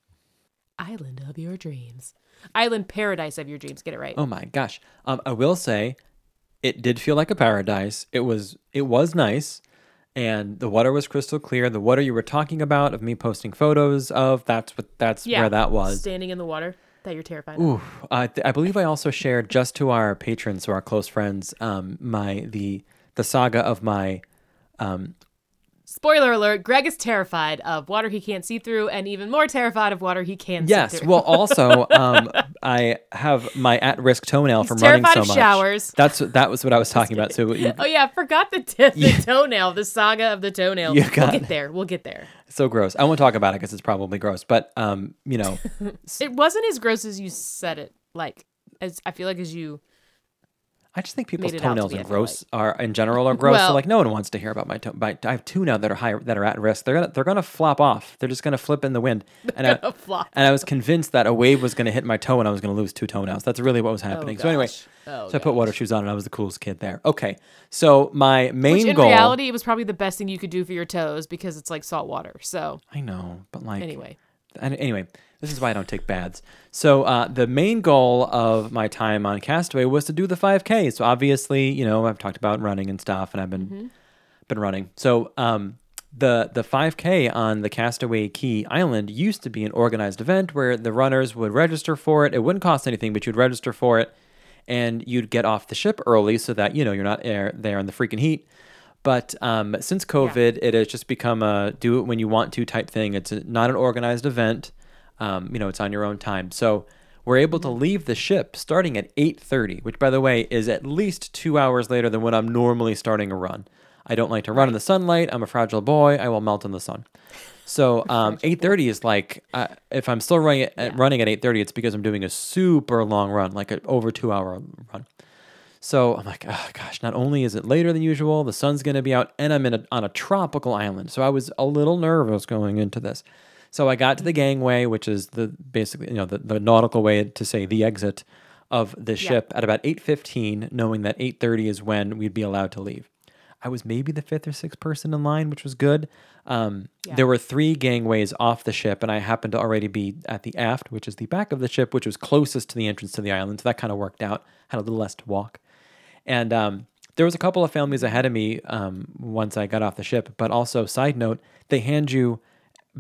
Island of your dreams. Island paradise of your dreams. Get it right. Oh my gosh. Um, I will say, it did feel like a paradise. It was it was nice, and the water was crystal clear. The water you were talking about of me posting photos of that's what that's Yeah. where that was. Standing in the water that you're terrified of. Ooh, I, th- I believe I also shared just to our patrons, to our close friends, um, my the the saga of my Spoiler alert, Greg is terrified of water he can't see through and even more terrified of water he can see through. yes. Well, also um, I have my at risk toenail from running so of much. showers. That's that was what I was talking about. So you, Oh yeah, I forgot the, t- the toenail, the saga of the toenail. You we'll got get it. there. We'll get there. so gross. I won't talk about it because it's probably gross. But um, you know, It wasn't as gross as you said it. Like as I feel like as you I just think people's to toenails are gross are in general are gross. so like no one wants to hear about my toe. My, I have two now that are high that are at risk. They're gonna they're gonna flop off. They're just gonna flip in the wind. And I, flop. and I was convinced that a wave was gonna hit my toe and I was gonna lose two toenails. That's really what was oh, happening. so anyway. Oh, so I put water shoes on and I was the coolest kid there. Okay, so my main Which in goal. reality, it was probably the best thing you could do for your toes because it's like salt water. So I know, but like anyway, anyway, this is why I don't take baths. So uh, the main goal of my time on Castaway was to do the 5K. So obviously, you know, I've talked about running and stuff, and I've been been running. So um, the the 5K on the Castaway Cay Island used to be an organized event where the runners would register for it. It wouldn't cost anything, but you'd register for it, and you'd get off the ship early so that you know you're not there there in the freaking heat. But um, since COVID, it has just become a do it when you want to type thing. It's a, not an organized event. Um, you know, it's on your own time. So we're able to leave the ship starting at 8:30, which, by the way, is at least two hours later than when I'm normally starting a run. I don't like to run in the sunlight. I'm a fragile boy. I will melt in the sun. So um, 8:30 is like uh, if I'm still running at, running at 8:30, it's because I'm doing a super long run, like an over two hour run. So I'm like, oh gosh, not only is it later than usual, the sun's going to be out, and I'm in a, on a tropical island. So I was a little nervous going into this. So I got to the gangway, which is the basically, you know, the, the nautical way to say the exit of the ship at about 8:15, knowing that 8:30 is when we'd be allowed to leave. I was maybe the fifth or sixth person in line, which was good. Um, There were three gangways off the ship, and I happened to already be at the aft, which is the back of the ship, which was closest to the entrance to the island. So that kind of worked out. Had a little less to walk. And um, there was a couple of families ahead of me um, once I got off the ship. But also, side note, they hand you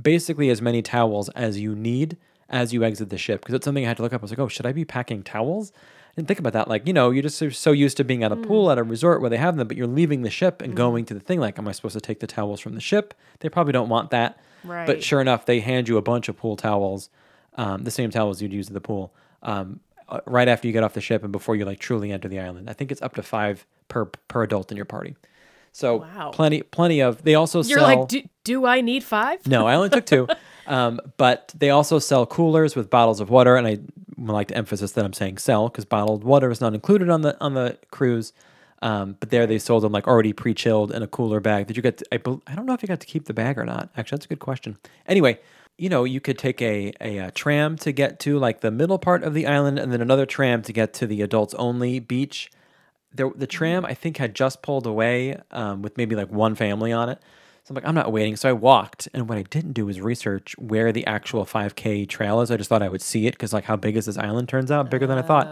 basically as many towels as you need as you exit the ship because it's something I had to look up. I was like, oh, should I be packing towels? I didn't think about that. Like, you know, you're just so- used to being at a pool at a resort where they have them, but you're leaving the ship and going to the thing. Like, am I supposed to take the towels from the ship? They probably don't want that. But sure enough, they hand you a bunch of pool towels, um, the same towels you'd use at the pool, um, uh, right after you get off the ship and before you like truly enter the island. I think it's up to five per per adult in your party. So Wow. plenty plenty of. They also you're sell. like, do, do I need five? No, I only took two. Um, but they also sell coolers with bottles of water, and I like to emphasize that I'm saying sell because bottled water is not included on the on the cruise. Um, but there they sold them like already pre-chilled in a cooler bag. Did you get? To, I, I don't know if you got to keep the bag or not. Actually, that's a good question. Anyway, you know, you could take a, a, uh tram to get to like the middle part of the island, and then another tram to get to the adults only beach there, the tram I think had just pulled away um, with maybe like one family on it. So I'm like, I'm not waiting. So I walked, and what I didn't do was research where the actual 5K trail is. I just thought I would see it because like how big is this island? Turns out bigger than I thought.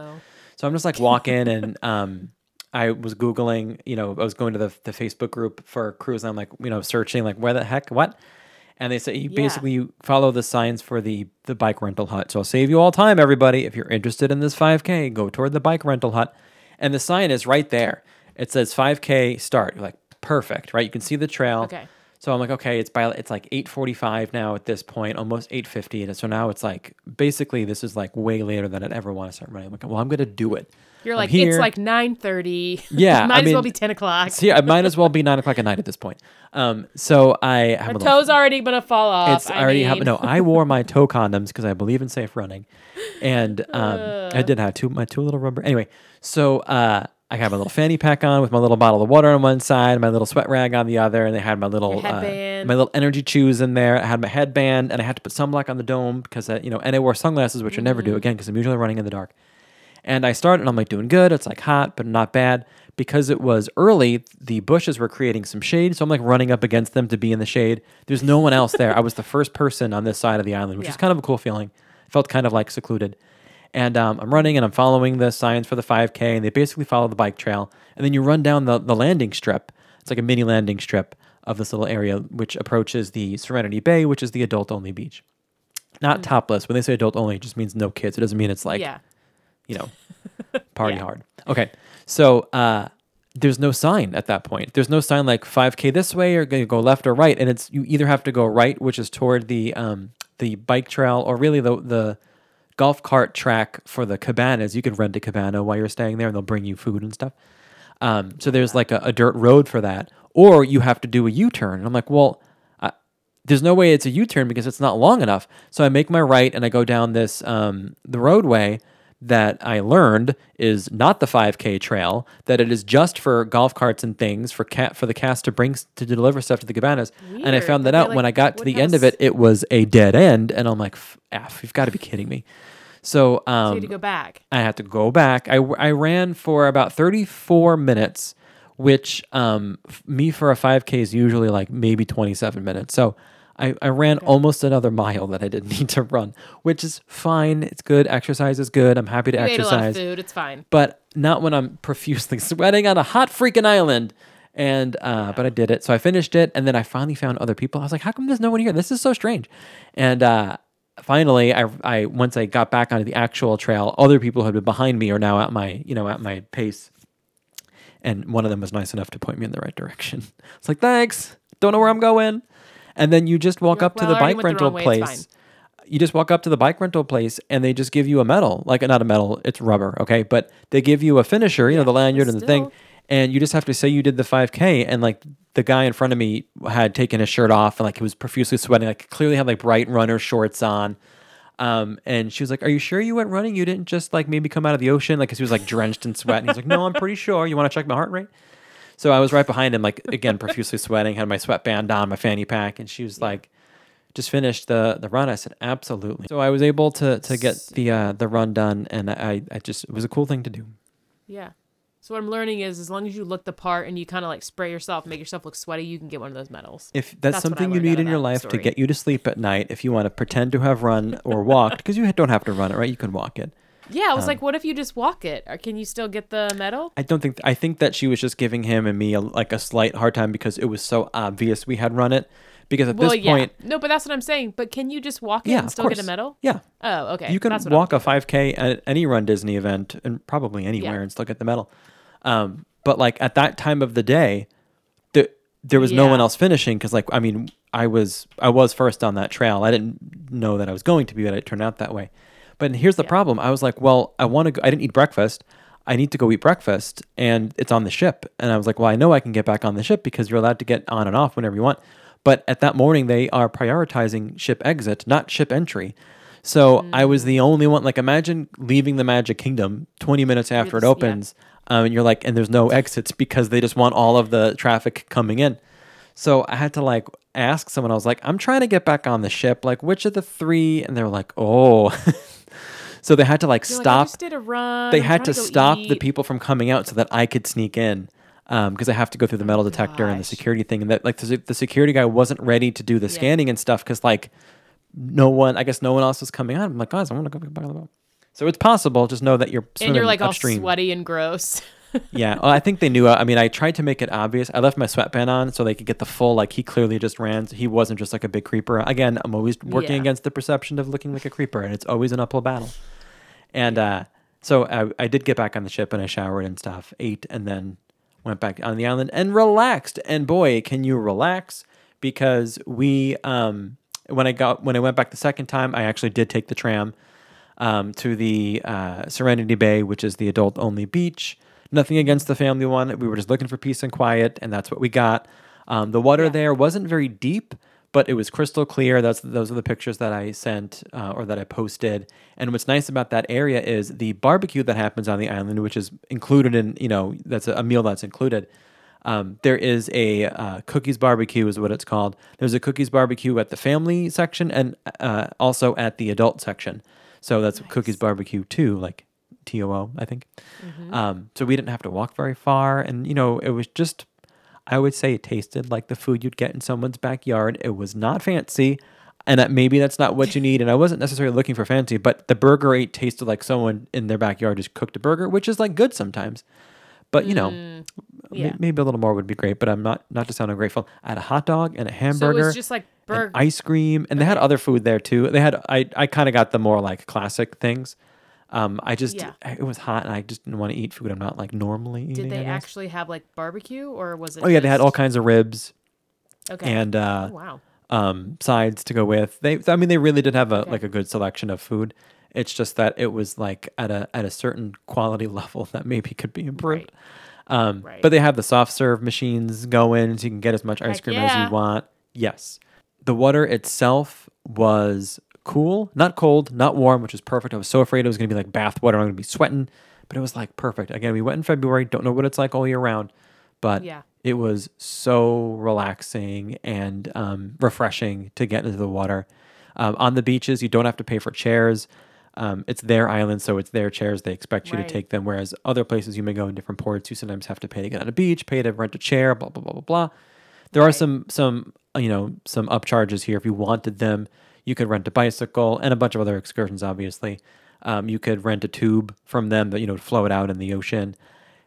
So I'm just like walking, and um, I was googling. You know, I was going to the the Facebook group for a cruise. And I'm like, you know, searching like where the heck what. And they say you basically you follow the signs for the the bike rental hut. So I'll save you all time, everybody. If you're interested in this 5K, go toward the bike rental hut. And the sign is right there. It says 5K start. You're like, perfect, right? You can see the trail. Okay. So I'm like, okay, it's by it's like 8:45 now at this point, almost 8:50. And so now it's like basically this is like way later than I'd ever want to start running. I'm like, well, I'm gonna do it. You're I'm like, here. it's like nine thirty. Yeah, might I as well be ten o'clock. See, I might as well be nine o'clock at night at this point. Um, so I have My a little- toes already gonna fall off. it's I already mean. happened. No, I wore my toe condoms because I believe in safe running, and um, I did have two my two little rubber. Anyway, so uh, I had my little fanny pack on with my little bottle of water on one side, my little sweat rag on the other, and they had my little uh, my little energy chews in there. I had my headband, and I had to put sunblock on the dome because uh, you know, and I wore sunglasses, which I never Mm-hmm. do again because I'm usually running in the dark. And I started, and I'm like doing good. It's like hot, but not bad. Because it was early, the bushes were creating some shade. So I'm like running up against them to be in the shade. There's no one else there. I was the first person on this side of the island, which is kind of a cool feeling. Felt kind of like secluded. And um, I'm running and I'm following the signs for the 5K, and they basically follow the bike trail. And then you run down the, the landing strip. It's like a mini landing strip of this little area, which approaches the Serenity Bay, which is the adult only beach. Not topless. When they say adult only, it just means no kids. It doesn't mean it's like, yeah. you know, party hard. Okay. So uh, there's no sign at that point. There's no sign like 5K this way or going to go left or right. And it's you either have to go right, which is toward the um, the bike trail, or really the the golf cart track for the cabanas. You can rent a cabana while you're staying there, and they'll bring you food and stuff. Um, so there's like a, a dirt road for that, or you have to do a U-turn. And I'm like, well, I, there's no way it's a U-turn because it's not long enough. So I make my right and I go down this um, the roadway that I learned is not the 5K trail. That it is just for golf carts and things for cat for the cast to bring to deliver stuff to the cabanas. And I found that out like, when I got to the have end of it. It was a dead end, and I'm like, "F- "F, you've got to be kidding me." So, So um, you had to go back. I had to go back. I, I ran for about 34 minutes, which um, f- me for a 5K is usually like maybe 27 minutes. So I, I ran almost another mile that I didn't need to run, which is fine. It's good. Exercise is good. I'm happy to You ate a lot of exercise, food. It's fine. but not when I'm profusely sweating on a hot freaking island. And uh, but I did it, so I finished it, and then I finally found other people. I was like, "How come there's no one here? This is so strange." And uh, finally, I, I once I got back onto the actual trail, other people who had been behind me are now at my you know at my pace, and one of them was nice enough to point me in the right direction. It's like, "Thanks, don't know where I'm going," and then you just walk You're up like, to "Well, the bike the rental way, place you just walk up to the bike rental place and they just give you a medal, like not a medal, it's rubber, okay? But they give you a finisher, you know, the lanyard and the thing, and you just have to say you did the 5K. And like the guy in front of me had taken his shirt off and like he was profusely sweating, like clearly had like bright runner shorts on. Um, and she was like, "Are you sure you went running? You didn't just like maybe come out of the ocean?" Like 'cause he was like drenched in sweat. And he's like, "No, I'm pretty sure. You want to check my heart rate?" So I was right behind him, like again, profusely sweating, had my sweatband on, my fanny pack, and she was like, just finished the the run. I said, absolutely. So I was able to to get the uh, the run done, and I I just it was a cool thing to do. Yeah. So what I'm learning is, as long as you look the part and you kind of like spray yourself, make yourself look sweaty, you can get one of those medals. If that's, That's something you need in your life to get you to sleep at night, if you want to pretend to have run or walked, because you don't have to run it, right? You can walk it. Yeah, I Um, was like, what if you just walk it? Or can you still get the medal? I don't think I think that she was just giving him and me a, like a slight hard time because it was so obvious we had run it. Because at well, this yeah. point, No, but that's what I'm saying. But can you just walk it yeah, and still get a medal? Yeah, Oh, okay. you can I'm walk a 5K at any Run Disney event and probably anywhere Yeah. and still get the medal. Um, but like at that time of the day, the, there was no one else finishing because like I mean I was I was first on that trail. I didn't know that I was going to be, but it turned out that way. But here's the Yeah. problem. I was like, well, I want to. go I didn't eat breakfast. I need to go eat breakfast, and it's on the ship. And I was like, well, I know I can get back on the ship because you're allowed to get on and off whenever you want. But at that morning, they are prioritizing ship exit, not ship entry. So I was the only one. Like, imagine leaving the Magic Kingdom 20 minutes after it just- yeah. opens, um, and you're like, and there's no exits because they just want all of the traffic coming in. So I had to like ask someone. I was like, I'm trying to get back on the ship. Like, which of the three? And they were like, oh. so they had to like You're like, stop. just did a run. they I'm had to go stop the people from coming out so that I could sneak in. Um, because I have to go through the metal detector and the security thing, and that like the, the security guy wasn't ready to do the scanning and stuff because like no one, I guess no one else was coming out. I'm like, guys, I want to go back on the boat. So it's possible. Just know that you're swimming And you're like upstream. all sweaty and gross. Yeah, well, I think they knew. I mean, I tried to make it obvious. I left my sweatband on so they could get the full. Like he clearly just ran. He wasn't just like a big creeper. Again, I'm always working Yeah. against the perception of looking like a creeper, and it's always an uphill battle. And uh, so I, I did get back on the ship and I showered and stuff, ate, and then went back on the island and relaxed. And boy, can you relax? Because we, um, when I got when I went back the second time, I actually did take the tram um, to the uh, Serenity Bay, which is the adult only beach. Nothing against the family one. We were just looking for peace and quiet, and that's what we got. Um, the water there wasn't very deep, but it was crystal clear. That's those are the pictures that I sent uh, or that I posted. And what's nice about that area is the barbecue that happens on the island, which is included in you know that's a, meal that's included. Um, there is a uh, cookies barbecue, is what it's called. There's a cookies barbecue at the family section and uh, also at the adult section. So that's cookies barbecue too, like T O O, I think. Um, so we didn't have to walk very far, and you know, it was just, I would say, it tasted like the food you'd get in someone's backyard. It was not fancy. and that maybe that's not what you need. And I wasn't necessarily looking for fancy, but the burger ate tasted like someone in their backyard just cooked a burger, which is like good sometimes. But you know, mm, m- yeah. maybe a little more would be great. But I'm not not to sound ungrateful. I had a hot dog and a hamburger. So it was just like burger. ice cream, and they had other food there too. They had I I kind of got the more like classic things. Um, I just Yeah. it was hot, and I just didn't want to eat food I'm not like normally eating. Did I they guess. actually have like barbecue or was it? Oh yeah, they had all just- kinds of ribs Okay. and uh, oh, wow. um, sides to go with. They, I mean, they really did have a like a good selection of food. It's just that it was like at a at a certain quality level that maybe could be improved. Um, Right. But they have the soft serve machines going, so you can get as much ice Heck cream as yeah. you want. Yes, the water itself was cool, not cold, not warm, which was perfect. I was so afraid it was going to be like bath water. I'm going to be sweating, but it was like perfect. Again, we went in February. Don't know what it's like all year round, but Yeah. it was so relaxing and um, refreshing to get into the water. Um, on the beaches, you don't have to pay for chairs. Um, it's their island, so it's their chairs. They expect you Right. to take them. Whereas other places you may go in different ports, you sometimes have to pay to get on a beach, pay to rent a chair, blah blah blah blah blah. There are some some you know some upcharges here. If you wanted them, you could rent a bicycle and a bunch of other excursions. Obviously, um, you could rent a tube from them that you know float out in the ocean. It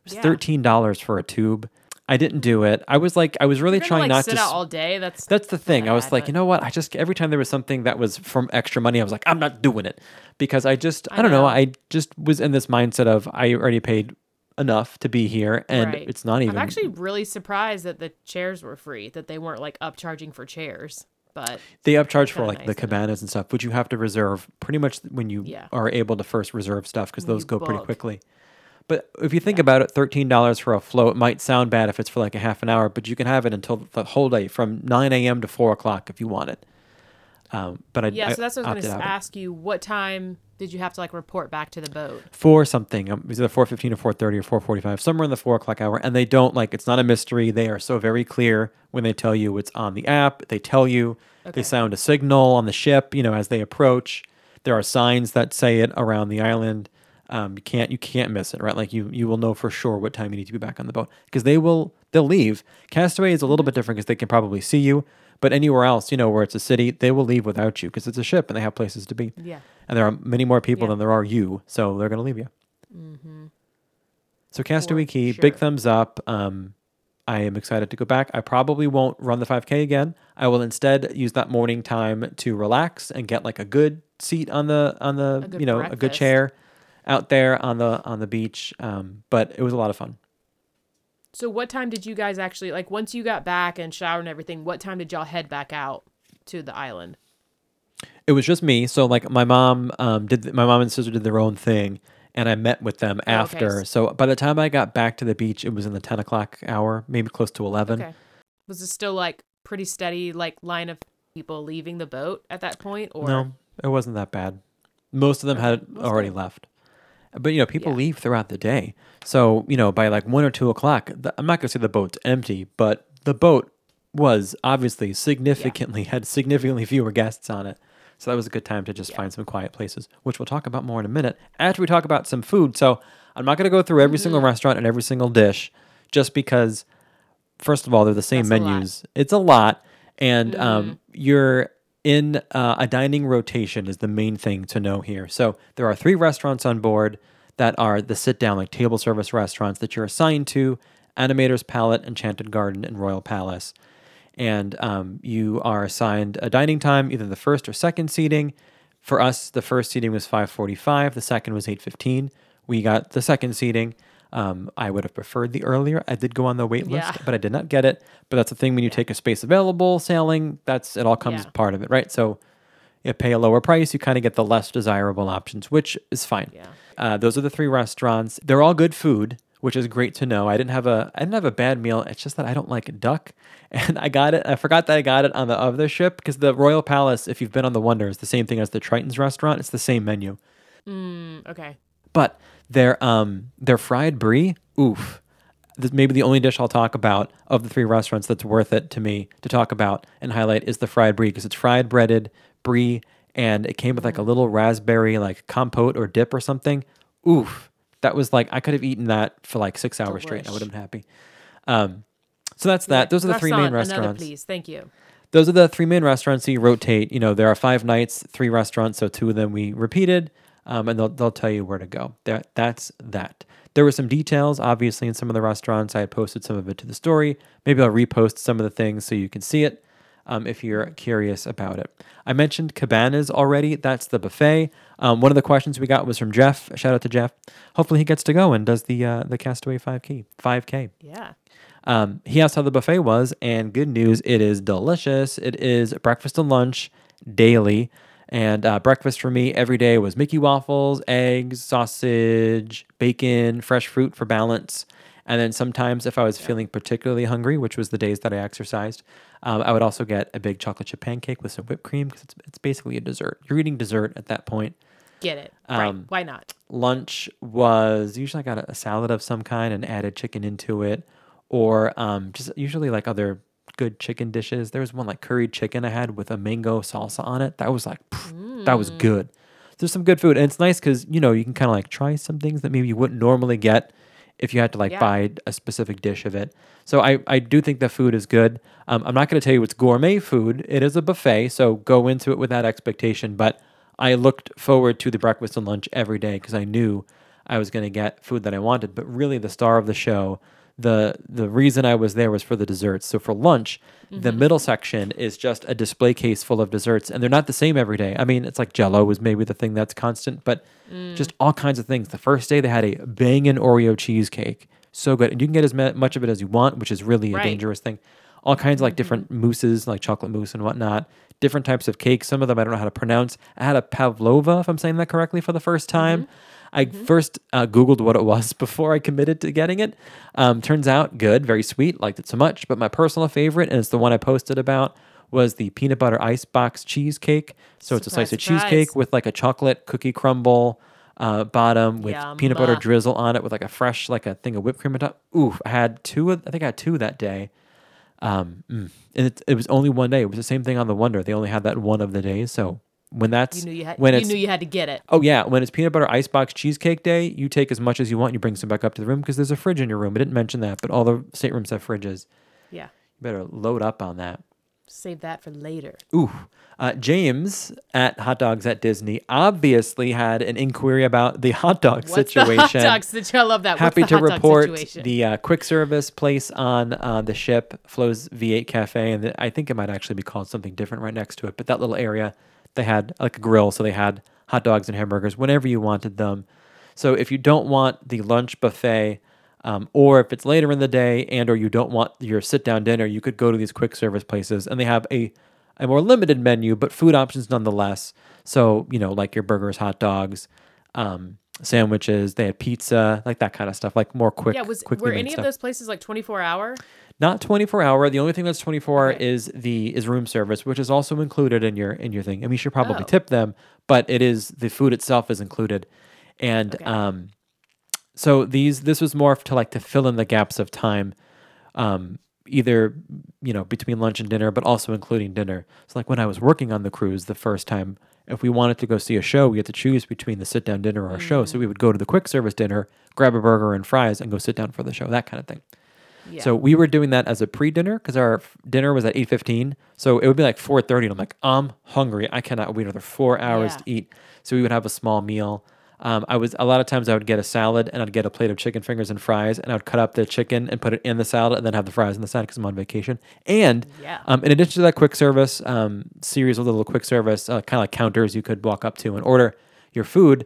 was Yeah. thirteen dollars for a tube. I didn't do it. I was like, I was really trying like, not sit to. out all day. That's that's the thing. I was like, you know what? I just every time there was something that was from extra money, I was like, I'm not doing it because I just I, I don't know. know. I just was in this mindset of I already paid enough to be here, and Right. it's not even. I'm actually really surprised that the chairs were free. That they weren't like upcharging for chairs. But they upcharge for like nice the cabanas and stuff, which you have to reserve pretty much when you Yeah. are able to first reserve stuff because those you go pretty quickly. But if you think about it, thirteen dollars for a float might sound bad if it's for like a half an hour, but you can have it until the whole day from nine a.m. to four o'clock if you want it. Um, but I yeah, so that's what I was going to ask you. What time did you have to like report back to the boat? for something. Um, it was either four fifteen or four thirty or four forty five, somewhere in the four o'clock hour. And they don't like it's not a mystery. They are so very clear when they tell you it's on the app. They tell you. They sound a signal on the ship. You know, as they approach. There are signs that say it around the island. Um, you can't you can't miss it, right? Like you you will know for sure what time you need to be back on the boat because they will they'll leave. Castaway is a little bit different because they can probably see you, but anywhere else, you know, where it's a city, they will leave without you because it's a ship and they have places to be. Yeah. And there are many more people Yeah. than there are you, so they're gonna leave you. Hmm. So Castaway For Cay, big thumbs up. Um, I am excited to go back. I probably won't run the 5K again. I will instead use that morning time to relax and get like a good seat on the on the you know a good chair out there on the on the beach. Um, but it was a lot of fun. So what time did you guys actually like once you got back and showered and everything? What time did y'all head back out to the island? It was just me. So like my mom um, did my mom and sister did their own thing, and I met with them Oh, okay. after. So by the time I got back to the beach, it was in the 10 o'clock hour, maybe close to 11. Okay. Was it still like pretty steady like line of people leaving the boat at that point or No, it wasn't that bad. Most of them had already left. But you know, people Yeah. leave throughout the day. So you know, by like one or two o'clock, the, I'm not gonna say the boat's empty, but the boat was obviously significantly had significantly fewer guests on it. So that was a good time to just find some quiet places, which we'll talk about more in a minute after we talk about some food. So I'm not gonna go through every Mm-hmm. single restaurant and every single dish, just because first of all, they're the same That's a. Mm-hmm. menus. It's a lot, and um, you're in uh, a dining rotation is the main thing to know here. So there are three restaurants on board that are the sit down, like table service restaurants that you're assigned to: Animator's Palate, Enchanted Garden, and Royal Palace. And um, you are assigned a dining time, either the first or second seating. For us, the first seating was 5:45. The second was 8:15. We got the second seating. Um, I would have preferred the earlier. I did go on the wait list, Yeah. but I did not get it. But that's the thing when you take a space available sailing. That's it. All comes Yeah. part of it, right? So you pay a lower price, you kind of get the less desirable options, which is fine. Yeah. Uh, those are the three restaurants. They're all good food, which is great to know. I didn't have a I didn't have a bad meal. It's just that I don't like duck, and I got it. I forgot that I got it on the other ship because the Royal Palace, if you've been on the Wonder, is the same thing as the Triton's restaurant. It's the same menu, Mm, okay. but their um their fried brie, oof. This maybe the only dish I'll talk about of the three restaurants that's worth it to me to talk about and highlight is the fried brie because it's fried breaded brie and it came with like a little raspberry like compote or dip or something. Oof, that was like I could have eaten that for like six hours straight. I would have been happy. Um, so that's that. Those are the three main Another restaurants. please. Thank you. those are the three main restaurants. So you rotate. You know, there are five nights, three restaurants. So two of them we repeated, um, and they'll they'll tell you where to go. That that's that. There were some details, obviously, in some of the restaurants. I had posted some of it to the story. Maybe I'll repost some of the things so you can see it um, if you're curious about it. I mentioned Cabanas already. That's the buffet. Um, one of the questions we got was from Jeff. Shout out to Jeff. Hopefully he gets to go and does the uh, the Castaway 5K. 5K. Yeah. Um, he asked how the buffet was, and good news, it is delicious. It is breakfast and lunch daily. And uh, breakfast for me every day was Mickey waffles, eggs, sausage, bacon, fresh fruit for balance. And then sometimes, if I was feeling particularly hungry, which was the days that I exercised, um, I would also get a big chocolate chip pancake with some whipped cream because it's, it's basically a dessert. You're eating dessert at that point. Get it. right. Um, Why not? Lunch was usually I got a, a salad of some kind and added chicken into it, or um, just usually like other good chicken dishes. There was one like curried chicken I had with a mango salsa on it. That was like, pff, that was good. There's some good food, and it's nice because you know you can kind of like try some things that maybe you wouldn't normally get if you had to like Yeah. buy a specific dish of it. So I, I do think the food is good. Um, I'm not going to tell you it's gourmet food. It is a buffet, so go into it with that expectation. But I looked forward to the breakfast and lunch every day because I knew I was going to get food that I wanted. But really, the star of the show, the the reason I was there was for the desserts. So for lunch, the mm-hmm. middle section is just a display case full of desserts, and they're not the same every day. I mean, it's like Jello is maybe the thing that's constant, but mm. just all kinds of things. The first day they had a banging Oreo cheesecake, so good, and you can get as much of it as you want, which is really Right. a dangerous thing. All kinds of like different mm-hmm. mousses, like chocolate mousse and whatnot. Different types of cakes. Some of them I don't know how to pronounce. I had a pavlova, if I'm saying that correctly, for the first time. Mm-hmm. I first uh, Googled what it was before I committed to getting it. Um, turns out good, very sweet, liked it so much. But my personal favorite, and it's the one I posted about, was the peanut butter ice box cheesecake. So it's a slice Surprise, of cheesecake with like a chocolate cookie crumble uh, bottom with peanut butter drizzle on it with like a fresh, like a thing of whipped cream on top. Ooh, I had two. of- I think I had two that day. Um, mm. and it, it was only one day. It was the same thing on the Wonder. They only had that one of the days. So when that's You knew you had. when you knew you had to get it. Oh yeah, when it's peanut butter icebox cheesecake day, you take as much as you want. You bring some back up to the room because there's a fridge in your room. I didn't mention that, but all the staterooms have fridges. Yeah. You better load up on that. Save that for later. Ooh, uh, James at Hot Dogs at Disney obviously had an inquiry about the hot dog What's situation. the hot dog situation? I love that. Happy to hot report situation? the uh, quick service place on uh, the ship, Flo's V8 Cafe, and the, I think it might actually be called something different right next to it. But that little area, they had like a grill, so they had hot dogs and hamburgers whenever you wanted them. So if you don't want the lunch buffet, um, or if it's later in the day and or you don't want your sit down dinner, you could go to these quick service places, and they have a a more limited menu, but food options nonetheless. So you know, like your burgers, hot dogs. Um, sandwiches they had pizza like that kind of stuff like more quick yeah. Was were any stuff. of those places like twenty four hour? Not 24 hour. The only thing that's 24 Okay. is the is room service, which is also included in your in your thing. And we should probably Oh. tip them, but it is the food itself is included. And Okay. um so these this was more to like to fill in the gaps of time um either you know between lunch and dinner but also including dinner. So like when I was working on the cruise the first time if we wanted to go see a show, we had to choose between the sit down dinner or a show. So we mm. would go to the quick service dinner, grab a burger and fries and go sit down for the show, that kind of thing. Yeah. So we were doing that as a pre-dinner because our f- dinner was at eight fifteen. So it would be like four thirty, and I'm like, I'm hungry. I cannot wait another four hours Yeah. to eat. So we would have a small meal. Um, I was a lot of times I would get a salad and I'd get a plate of chicken fingers and fries, and I would cut up the chicken and put it in the salad, and then have the fries on the side because I'm on vacation. And Yeah. um, in addition to that quick service um, series of little quick service uh, kind of like counters you could walk up to and order your food,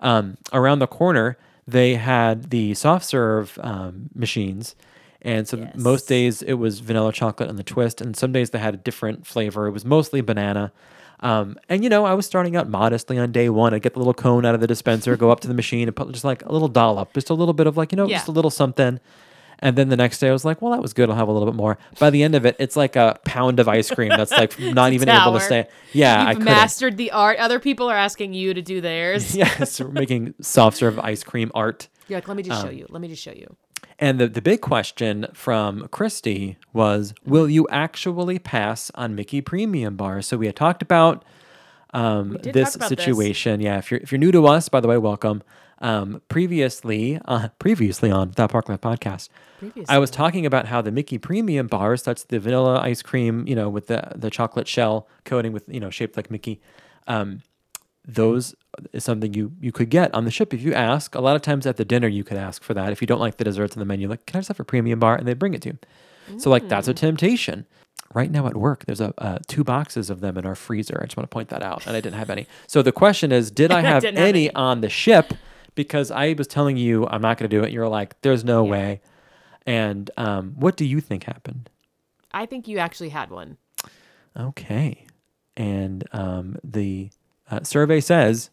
um, around the corner they had the soft serve um, machines. And so most days it was vanilla chocolate and the twist, and some days they had a different flavor. It was mostly banana. Um, and you know, I was starting out modestly on day one. I'd get the little cone out of the dispenser, go up to the machine, and put just like a little dollop, just a little bit of like you know, Yeah. just a little something. And then the next day, I was like, "Well, that was good. I'll have a little bit more." By the end of it, it's like a pound of ice cream that's like not even able to stay. Yeah, I You've couldn't. mastered the art. Other people are asking you to do theirs. yes, we're making soft serve ice cream art. You're like, let me just Um, show you. Let me just show you. And the, the big question from Christy was Will you actually pass on Mickey Premium bars? So we had talked about um, this about this. situation. Yeah, if you're if you're new to us, by the way, welcome. Um, previously, uh, previously on that Parkland podcast, I was talking about how the Mickey Premium bars, that's the vanilla ice cream, you know, with the the chocolate shell coating with you know shaped like Mickey. Um, those is something you you could get on the ship if you ask. A lot of times at the dinner you could ask for that. If you don't like the desserts on the menu, like can I just have a premium bar, and they bring it to you. So like that's a temptation. Right now at work, there's a uh, two boxes of them in our freezer. I just want to point that out, and I didn't have any. So the question is, did I have Didn't have any any. on the ship? Because I was telling you I'm not going to do it. You're like, there's no way. And um, what do you think happened? I think you actually had one. Okay. And um, the uh, survey says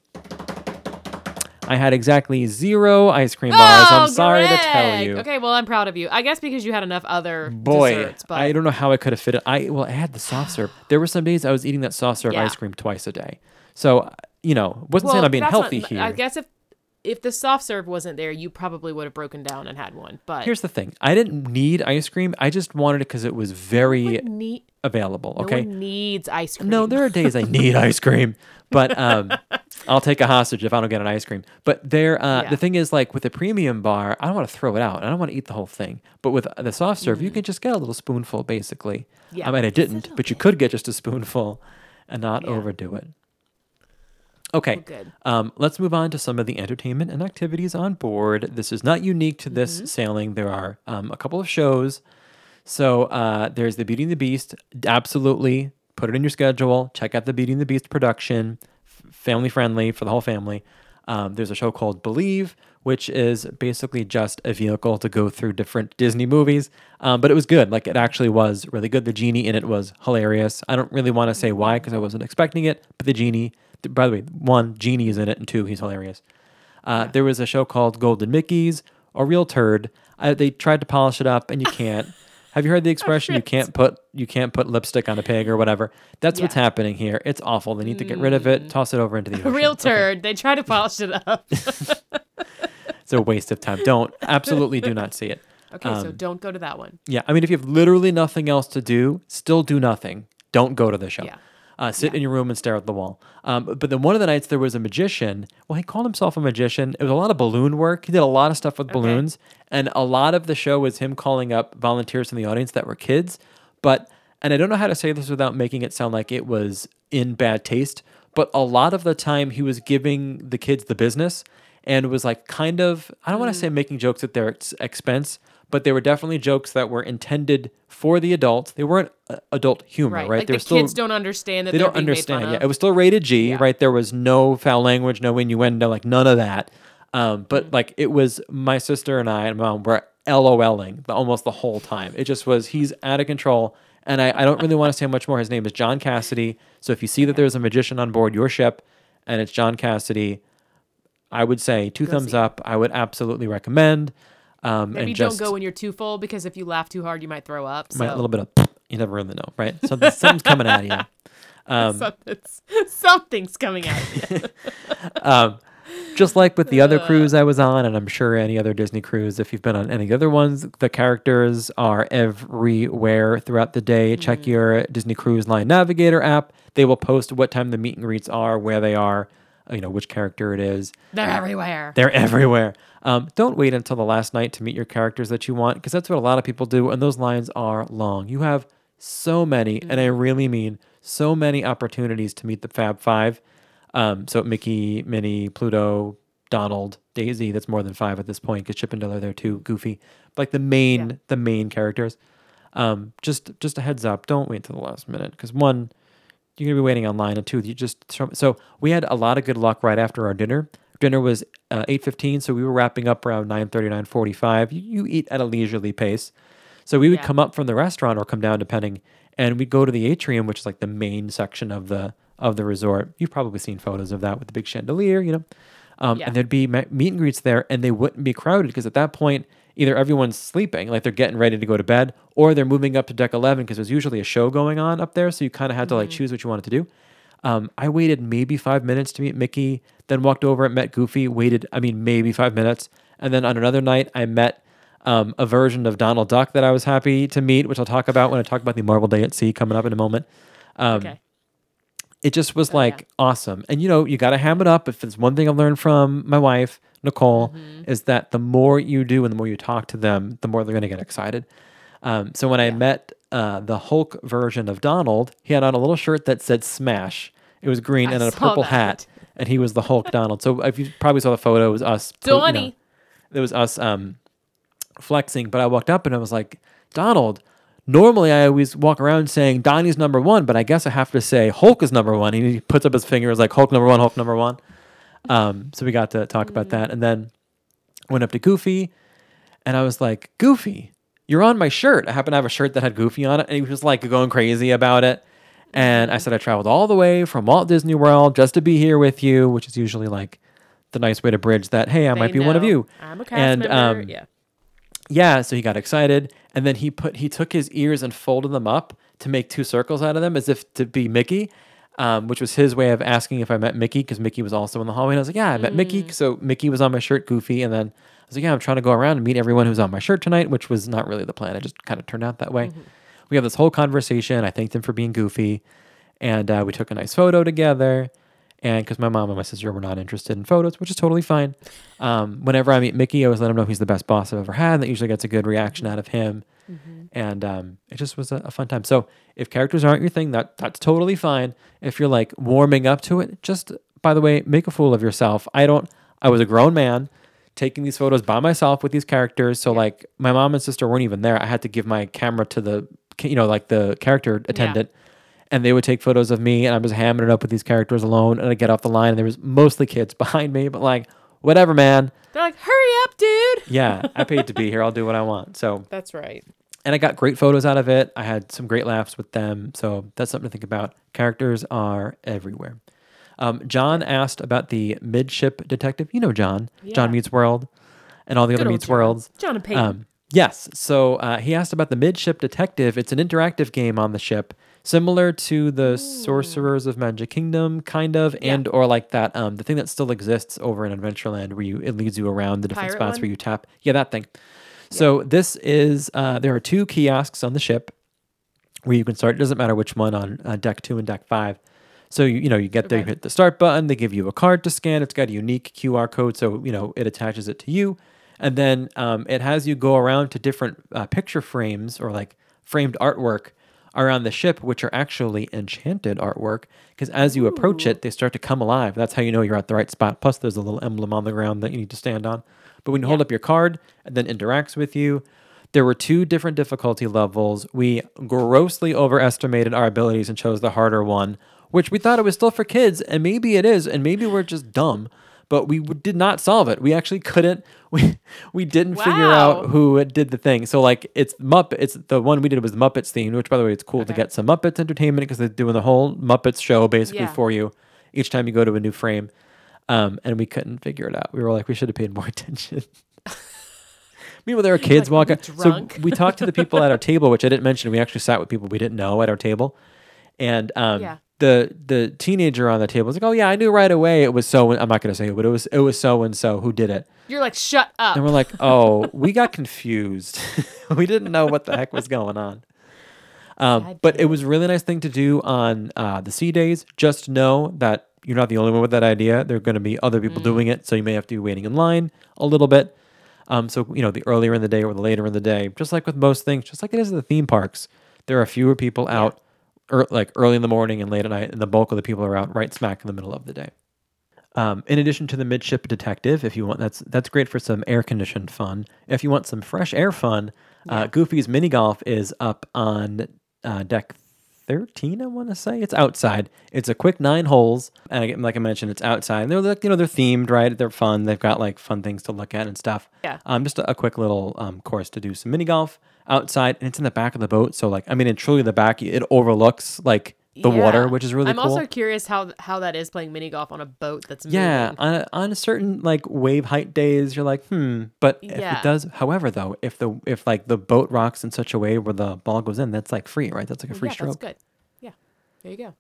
I had exactly zero ice cream bars. I'm sorry to tell Oh, you. Okay, well, I'm proud of you. I guess because you had enough other Boy, desserts, but I don't know how I could have fit it. I well, I had the soft serve. There were some days I was eating that soft serve Yeah. ice cream twice a day. So you know, wasn't saying I'm being healthy not- here. I guess if if the soft serve wasn't there, you probably would have broken down and had one. But Here's the thing: I didn't need ice cream. I just wanted it because it was very need, available. no Okay. one needs ice cream. No, there are days I need ice cream, but um, I'll take a hostage if I don't get an ice cream. But there, uh, Yeah. the thing is, like with the premium bar, I don't want to throw it out. I don't want to eat the whole thing. But with the soft serve, you can just get a little spoonful, basically. Yeah. I mean, I didn't, but you could get just a spoonful and not Yeah. overdo it. Okay. Good. Um, let's move on to some of the entertainment and activities on board. This is not unique to this Mm-hmm. sailing. There are um, a couple of shows. So uh, there's the Beauty and the Beast. Absolutely, put it in your schedule. Check out the Beauty and the Beast production. F- family friendly for the whole family. Um, there's a show called Believe, which is basically just a vehicle to go through different Disney movies. Um, but it was good. Like it actually was really good. The genie in it was hilarious. I don't really want to say why because I wasn't expecting it. But the genie, by the way, one genie is in it, and two, he's hilarious. Uh, There was a show called Golden Mickey's, a real turd. I, they tried to polish it up, and you can't. Have you heard the expression "you can't put you can't put lipstick on a pig" or whatever? That's what's Yeah. happening here. It's awful. They need to get rid of it. Toss it over into the A ocean. real Okay. turd. They try to polish it up. It's a waste of time. Don't absolutely do not see it. Okay, so Um, don't go to that one. Yeah, I mean, if you have literally nothing else to do, still do nothing. Don't go to the show. Yeah. Uh, sit in your room and stare at the wall. Um, but then one of the nights there was a magician. Well, he called himself a magician. It was a lot of balloon work. He did a lot of stuff with balloons, and a lot of the show was him calling up volunteers in the audience that were kids. But and I don't know how to say this without making it sound like it was in bad taste. But a lot of the time he was giving the kids the business and was like kind of I don't want to say making jokes at their ex- expense, but they were definitely jokes that were intended for the adults. They weren't uh, adult humor, Right. right? Like They the still kids don't understand that they they're don't being made understand. Yeah, it was still rated G, Yeah. right? There was no foul language, no innuendo, like none of that. Um, but Mm. like it was my sister and I and mom were LOLing the, almost the whole time. It just was he's out of control. And I, I don't really want to say much more. His name is John Cassidy. So if you see that there's a magician on board your ship and it's John Cassidy, I would say two thumbs see. up. I would absolutely recommend. Um, Maybe and just don't go when you're too full because if you laugh too hard, you might throw up. So might- a little bit of you never really know, right? Something, something's coming out of you. Um, something's, something's coming out of you. um, just like with the other cruise I was on, and I'm sure any other Disney cruise, if you've been on any other ones, the characters are everywhere throughout the day. Check your Disney Cruise Line Navigator app. They will post what time the meet and greets are, where they are, uh, you know, which character it is. They're everywhere. They're everywhere. Um, don't wait until the last night to meet your characters that you want, because that's what a lot of people do, and those lines are long. You have so many, and I really mean so many opportunities to meet the Fab Five. Um, so Mickey, Minnie, Pluto, Donald, Daisy. That's more than five at this point because Chip and Dale are there too. Goofy, like the main, Yeah. the main characters. Um, just, just a heads up. Don't wait till the last minute because one, you're gonna be waiting online, and two, you just so we had a lot of good luck right after our dinner. Dinner was uh, eight fifteen, so we were wrapping up around 9.30, 9.45. You, you eat at a leisurely pace, so we would Yeah. come up from the restaurant or come down depending, and we'd go to the atrium, which is like the main section of the of the resort. You've probably seen photos of that with the big chandelier, you know. Um, Yeah. And there'd be meet and greets there, and they wouldn't be crowded because at that point, either everyone's sleeping, like they're getting ready to go to bed, or they're moving up to deck 11 because there's usually a show going on up there. So you kind of had to like choose what you wanted to do. Um, I waited maybe five minutes to meet Mickey, then walked over and met Goofy, waited, I mean, maybe five minutes. And then on another night, I met um, a version of Donald Duck that I was happy to meet, which I'll talk about when I talk about the Marvel Day at Sea coming up in a moment. Um, Okay. it just was like yeah. awesome. And you know, you got to ham it up. If it's one thing I've learned from my wife, Nicole, is that the more you do and the more you talk to them, the more they're going to get excited. Um, so when I met uh, the Hulk version of Donald, he had on a little shirt that said "Smash." It was green I and a purple that. hat, and he was the Hulk Donald. So if you probably saw the photo, it was us. po- you know, Donnie. it was us um, flexing. But I walked up and I was like, Donald. Normally, I always walk around saying Donnie's number one, but I guess I have to say Hulk is number one. He puts up his finger, is like Hulk number one, Hulk number one. Um, so we got to talk about that, and then went up to Goofy, and I was like, Goofy, you're on my shirt. I happen to have a shirt that had Goofy on it, and he was like going crazy about it. And I said I traveled all the way from Walt Disney World just to be here with you, which is usually like the nice way to bridge that. Hey, I might They be one of you. I'm a cast and member. um, yeah. yeah, so he got excited, and then he put he took his ears and folded them up to make two circles out of them, as if to be Mickey, um, which was his way of asking if I met Mickey, because Mickey was also in the hallway. And I was like, "Yeah, I met Mickey." So Mickey was on my shirt, Goofy, and then I was like, "Yeah, I'm trying to go around and meet everyone who's on my shirt tonight," which was not really the plan. It just kind of turned out that way. We have this whole conversation. I thanked him for being goofy, and uh, we took a nice photo together. And because my mom and my sister were not interested in photos, which is totally fine. Um, whenever I meet Mickey, I always let him know he's the best boss I've ever had. And that usually gets a good reaction out of him. And um, it just was a, a fun time. So if characters aren't your thing, that that's totally fine. If you're like warming up to it, just by the way, make a fool of yourself. I don't. I was a grown man taking these photos by myself with these characters. So like my mom and sister weren't even there. I had to give my camera to the, you know, like the character attendant and they would take photos of me and I'm just hamming it up with these characters alone and I get off the line and there was mostly kids behind me, but like whatever, man. They're like, hurry up, dude. Yeah, I paid to be here. I'll do what I want. So That's right. and I got great photos out of it. I had some great laughs with them. So that's something to think about. Characters are everywhere. Um, John asked about the midship detective. You know John. yeah. John. Meets World and all the Good other Meets John. Worlds. John and Peyton. Um, yes. So uh, he asked about the midship detective. It's an interactive game on the ship, similar to the Sorcerers of Magic Kingdom, kind of, and or like that um, the thing that still exists over in Adventureland, where you it leads you around the different Pirate spots one? where you tap. Yeah, that thing. So this is uh, there are two kiosks on the ship where you can start. It doesn't matter which one on uh, deck two and deck five. So you you know you get there, you hit the start button. They give you a card to scan. It's got a unique QR code, so you know it attaches it to you, and then um, it has you go around to different uh, picture frames or like framed artwork around the ship, which are actually enchanted artwork. Because as you approach it, they start to come alive. That's how you know you're at the right spot. Plus, there's a little emblem on the ground that you need to stand on. But when you hold up your card, and then interacts with you. There were two different difficulty levels. We grossly overestimated our abilities and chose the harder one, which we thought it was still for kids, and maybe it is, and maybe we're just dumb. But we did not solve it. We actually couldn't. We we didn't figure out who did the thing. So like it's Muppet. It's the one we did was Muppets themed, which by the way, it's cool to get some Muppets entertainment because they're doing the whole Muppets show basically Yeah. for you each time you go to a new frame. Um, and we couldn't figure it out. We were like, we should have paid more attention. Meanwhile, there are kids Like, walking. So we talked to the people at our table, which I didn't mention. We actually sat with people we didn't know at our table, and um, Yeah. The the teenager on the table was like, "Oh yeah, I knew right away it was so." I'm not going to say who, but it was it was so and so who did it. You're like, shut up. And we're like, "Oh, we got confused. we didn't know what the heck was going on." Um, but it was a really nice thing to do on uh, the sea days. Just know that you're not the only one with that idea. There are going to be other people doing it, so you may have to be waiting in line a little bit. Um, so you know, the earlier in the day or the later in the day, just like with most things, just like it is at the theme parks, there are fewer people out, ear like early in the morning and late at night, and the bulk of the people are out right smack in the middle of the day. Um, in addition to the midship detective, if you want, that's that's great for some air conditioned fun. If you want some fresh air fun, uh, Goofy's mini golf is up on uh, deck thirteen. I want to say it's outside. It's a quick nine holes, and again, like I mentioned, it's outside. And they're like you know they're themed, right? They're fun. They've got like fun things to look at and stuff. Yeah. Um, just a, a quick little um course to do some mini golf outside, and it's in the back of the boat. So like I mean, in truly the back, it overlooks like the water, which is really I'm cool. also curious how how that is playing mini golf on a boat that's Yeah, moving. on a, on a certain like wave height days, you're like, hmm. But if Yeah. it does, however, though, if the if like the boat rocks in such a way where the ball goes in, that's like free, right? That's like a free yeah, stroke. that's good. Yeah, there you go.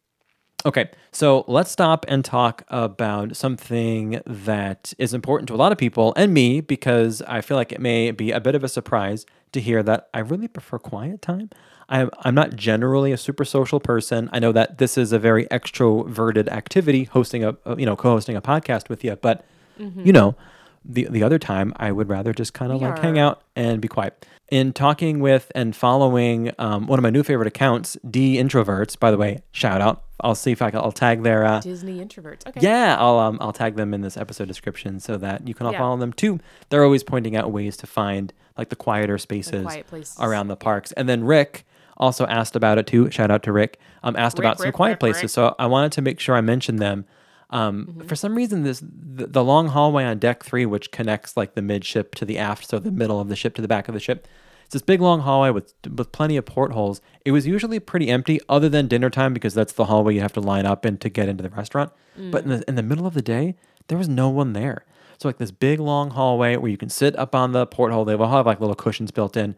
Okay, so let's stop and talk about something that is important to a lot of people and me because I feel like it may be a bit of a surprise to hear that I really prefer quiet time. I'm I'm not generally a super social person. I know that this is a very extroverted activity, hosting a a- you know co-hosting a podcast with you, but you know, the the other time I would rather just kind of like hang out and be quiet. In talking with and following um, one of my new favorite accounts, D Introverts. By the way, shout out. I'll see if I can. I'll tag their uh, Disney introverts. Okay. yeah, I'll um, I'll tag them in this episode description so that you can all Yeah. follow them too. They're always pointing out ways to find like the quieter spaces quiet places. around the parks. And then Rick also asked about it too. Shout out to Rick. Um, asked Rick, about some quiet Rick, places. Rick. So I wanted to make sure I mentioned them. Um, Mm-hmm. For some reason, this the, the long hallway on deck three, which connects like the midship to the aft, so the middle of the ship to the back of the ship. It's this big long hallway with with plenty of portholes. It was usually pretty empty, other than dinner time, because that's the hallway you have to line up in to get into the restaurant. But in the in the middle of the day, there was no one there. So like this big long hallway where you can sit up on the porthole. They will have like little cushions built in.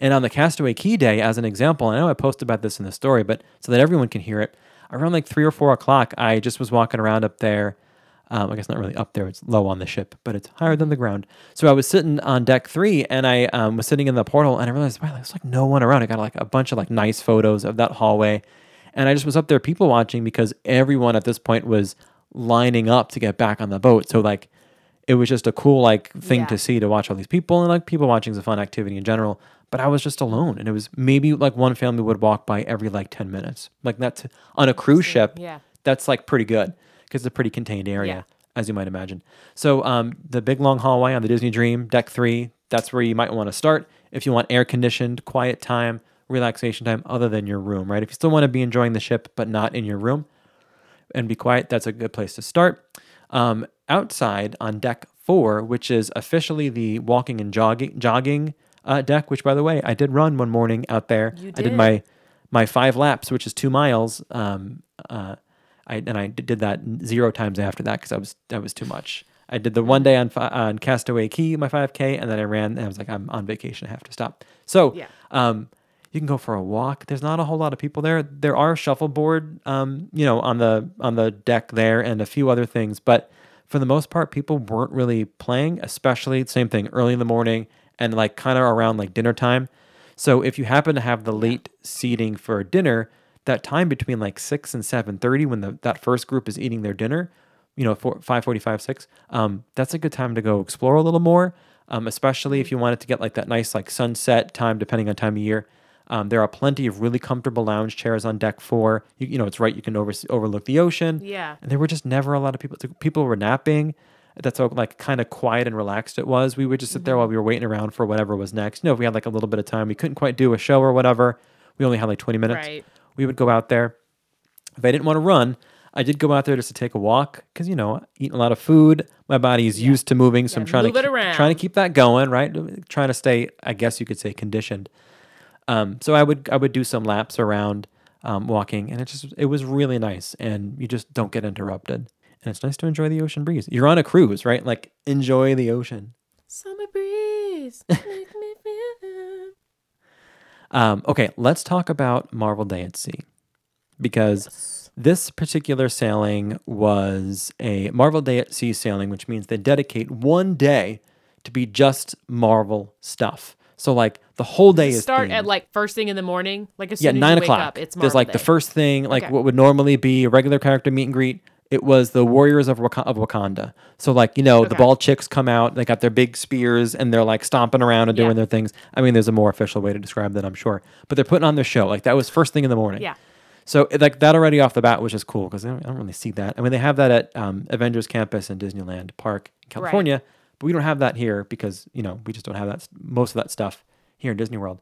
And on the Castaway Cay Day, as an example, I know I posted about this in the story, but so that everyone can hear it, around like three or four o'clock, I just was walking around up there. Um, I guess not really up there; it's low on the ship, but it's higher than the ground. So I was sitting on deck three, and I um, was sitting in the porthole, and I realized, wow, there's like no one around. I got like a bunch of like nice photos of that hallway, and I just was up there people watching because everyone at this point was lining up to get back on the boat. So like it was just a cool like thing Yeah. to see to watch all these people and like people watching is a fun activity in general. But I was just alone, and it was maybe like one family would walk by every like ten minutes. Like that's on a cruise ship. Yeah. that's like pretty good because it's a pretty contained area, Yeah. as you might imagine. So um, the big long hallway on the Disney Dream deck three. That's where you might want to start if you want air conditioned, quiet time, relaxation time, other than your room. Right? If you still want to be enjoying the ship but not in your room, and be quiet, that's a good place to start. Um, outside on deck four, which is officially the walking and jogging jogging uh, deck, which by the way, I did run one morning out there. You I did did. my my five laps, which is two miles. Um, uh, I and I did that zero times after that because I was that was too much. I did the one day on on Castaway Cay, my 5K, and then I ran. And I was like, I'm on vacation. I have to stop. So, Yeah. um, you can go for a walk. There's not a whole lot of people there. There are shuffleboard, um, you know, on the on the deck there, and a few other things. But for the most part, people weren't really playing. Especially same thing early in the morning and like kind of around like dinner time. So if you happen to have the late seating for dinner, that time between like six and seven thirty, when the that first group is eating their dinner, you know, four, five forty-five, six. Um, that's a good time to go explore a little more. Um, especially if you wanted to get like that nice like sunset time, depending on time of year. Um, there are plenty of really comfortable lounge chairs on deck four. You, you know, it's right. You can over, overlook the ocean. Yeah. And there were just never a lot of people. People were napping. That's how like kind of quiet and relaxed it was. We would just sit there while we were waiting around for whatever was next. You know, if we had like a little bit of time, we couldn't quite do a show or whatever. We only had like 20 minutes. Right. We would go out there. If I didn't want to run, I did go out there just to take a walk because you know eating a lot of food. My body is used to moving, so I'm trying to keep, trying to keep that going. Right, trying to stay. I guess you could say conditioned. Um, so I would I would do some laps around um, walking, and it just it was really nice, and you just don't get interrupted, and it's nice to enjoy the ocean breeze. You're on a cruise, right? Like enjoy the ocean. Summer breeze. make me feel- Um, okay, let's talk about Marvel Day at Sea because this particular sailing was a Marvel Day at Sea sailing, which means they dedicate one day to be just Marvel stuff. So like the whole day is Start themed. at like first thing in the morning. Like as yeah as nine you wake o'clock. up, it's There's Marvel like the first thing, like Okay. what would normally be a regular character meet and greet. It was the warriors of, Wak- of Wakanda. So like you know the Okay. bald chicks come out. They got their big spears and they're like stomping around and doing Yeah. their things. I mean, there's a more official way to describe that, I'm sure. But they're putting on their show. Like that was first thing in the morning. Yeah. So it- like that already off the bat was just cool because I, don't- I don't really see that. I mean, they have that at um, Avengers Campus in Disneyland Park in California, but we don't have that here because you know we just don't have that most of that stuff here in Disney World.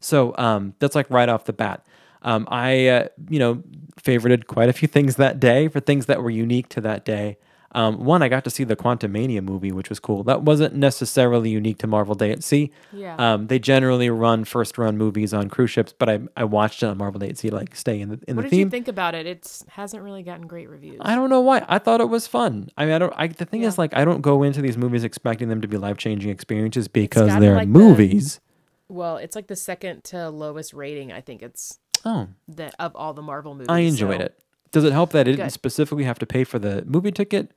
So um, that's like right off the bat. Um, I uh, you know favorited quite a few things that day for things that were unique to that day. Um, one, I got to see the Quantumania movie, which was cool. That wasn't necessarily unique to Marvel Day at Sea. Yeah. Um, they generally run first run movies on cruise ships, but I, I watched it on Marvel Day at Sea, like stay in the in What the did theme. you think about it? It hasn't really gotten great reviews. I don't know why. I thought it was fun. I mean, I don't. I, the thing is, like, I don't go into these movies expecting them to be life changing experiences because they're like, the- movies. Well, it's like the second to lowest rating. I think it's Oh, the of all the Marvel movies. I enjoyed so- it. Does it help that it didn't Good. specifically have to pay for the movie ticket?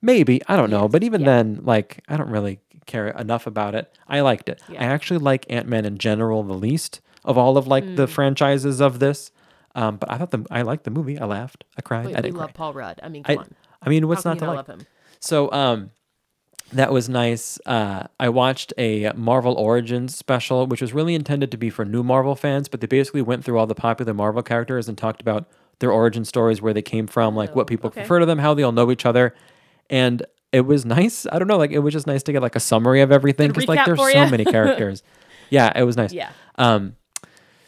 Maybe I don't know, but even yeah. then, like, I don't really care enough about it. I liked it. Yeah. I actually like Ant Man in general the least of all of like Mm. the franchises of this. Um, but I thought the I liked the movie. I laughed. I cried. Wait, I didn't love cry. Paul Rudd. I mean, I, on. I mean, what's How not to like? love him? So um, that was nice. Uh, I watched a Marvel Origins special, which was really intended to be for new Marvel fans, but they basically went through all the popular Marvel characters and talked about their origin stories, where they came from, like what Oh, people okay. prefer to them, how they all know each other, and it was nice. I don't know, like it was just nice to get like a summary of everything because like there's so many characters. yeah, it was nice. Yeah. Um,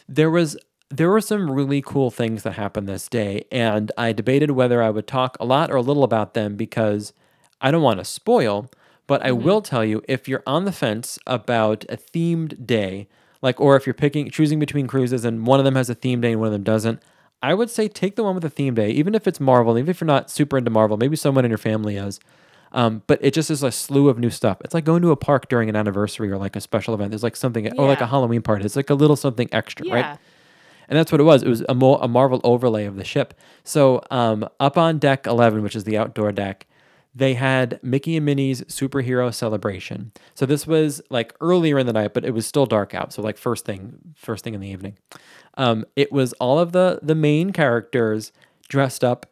there was there were some really cool things that happened this day, and I debated whether I would talk a lot or a little about them because I don't want to spoil, but I will tell you if you're on the fence about a themed day, like or if you're picking choosing between cruises and one of them has a theme day and one of them doesn't, I would say take the one with a theme day, even if it's Marvel, even if you're not super into Marvel, maybe someone in your family is. Um, but it just is a slew of new stuff. It's like going to a park during an anniversary or like a special event. There's like something, or like a Halloween party. It's like a little something extra, Yeah. right? And that's what it was. It was a, mo- a Marvel overlay of the ship. So um, up on deck 11, which is the outdoor deck, they had Mickey and Minnie's superhero celebration. So this was like earlier in the night, but it was still dark out. So like first thing, first thing in the evening. Um, it was all of the the main characters dressed up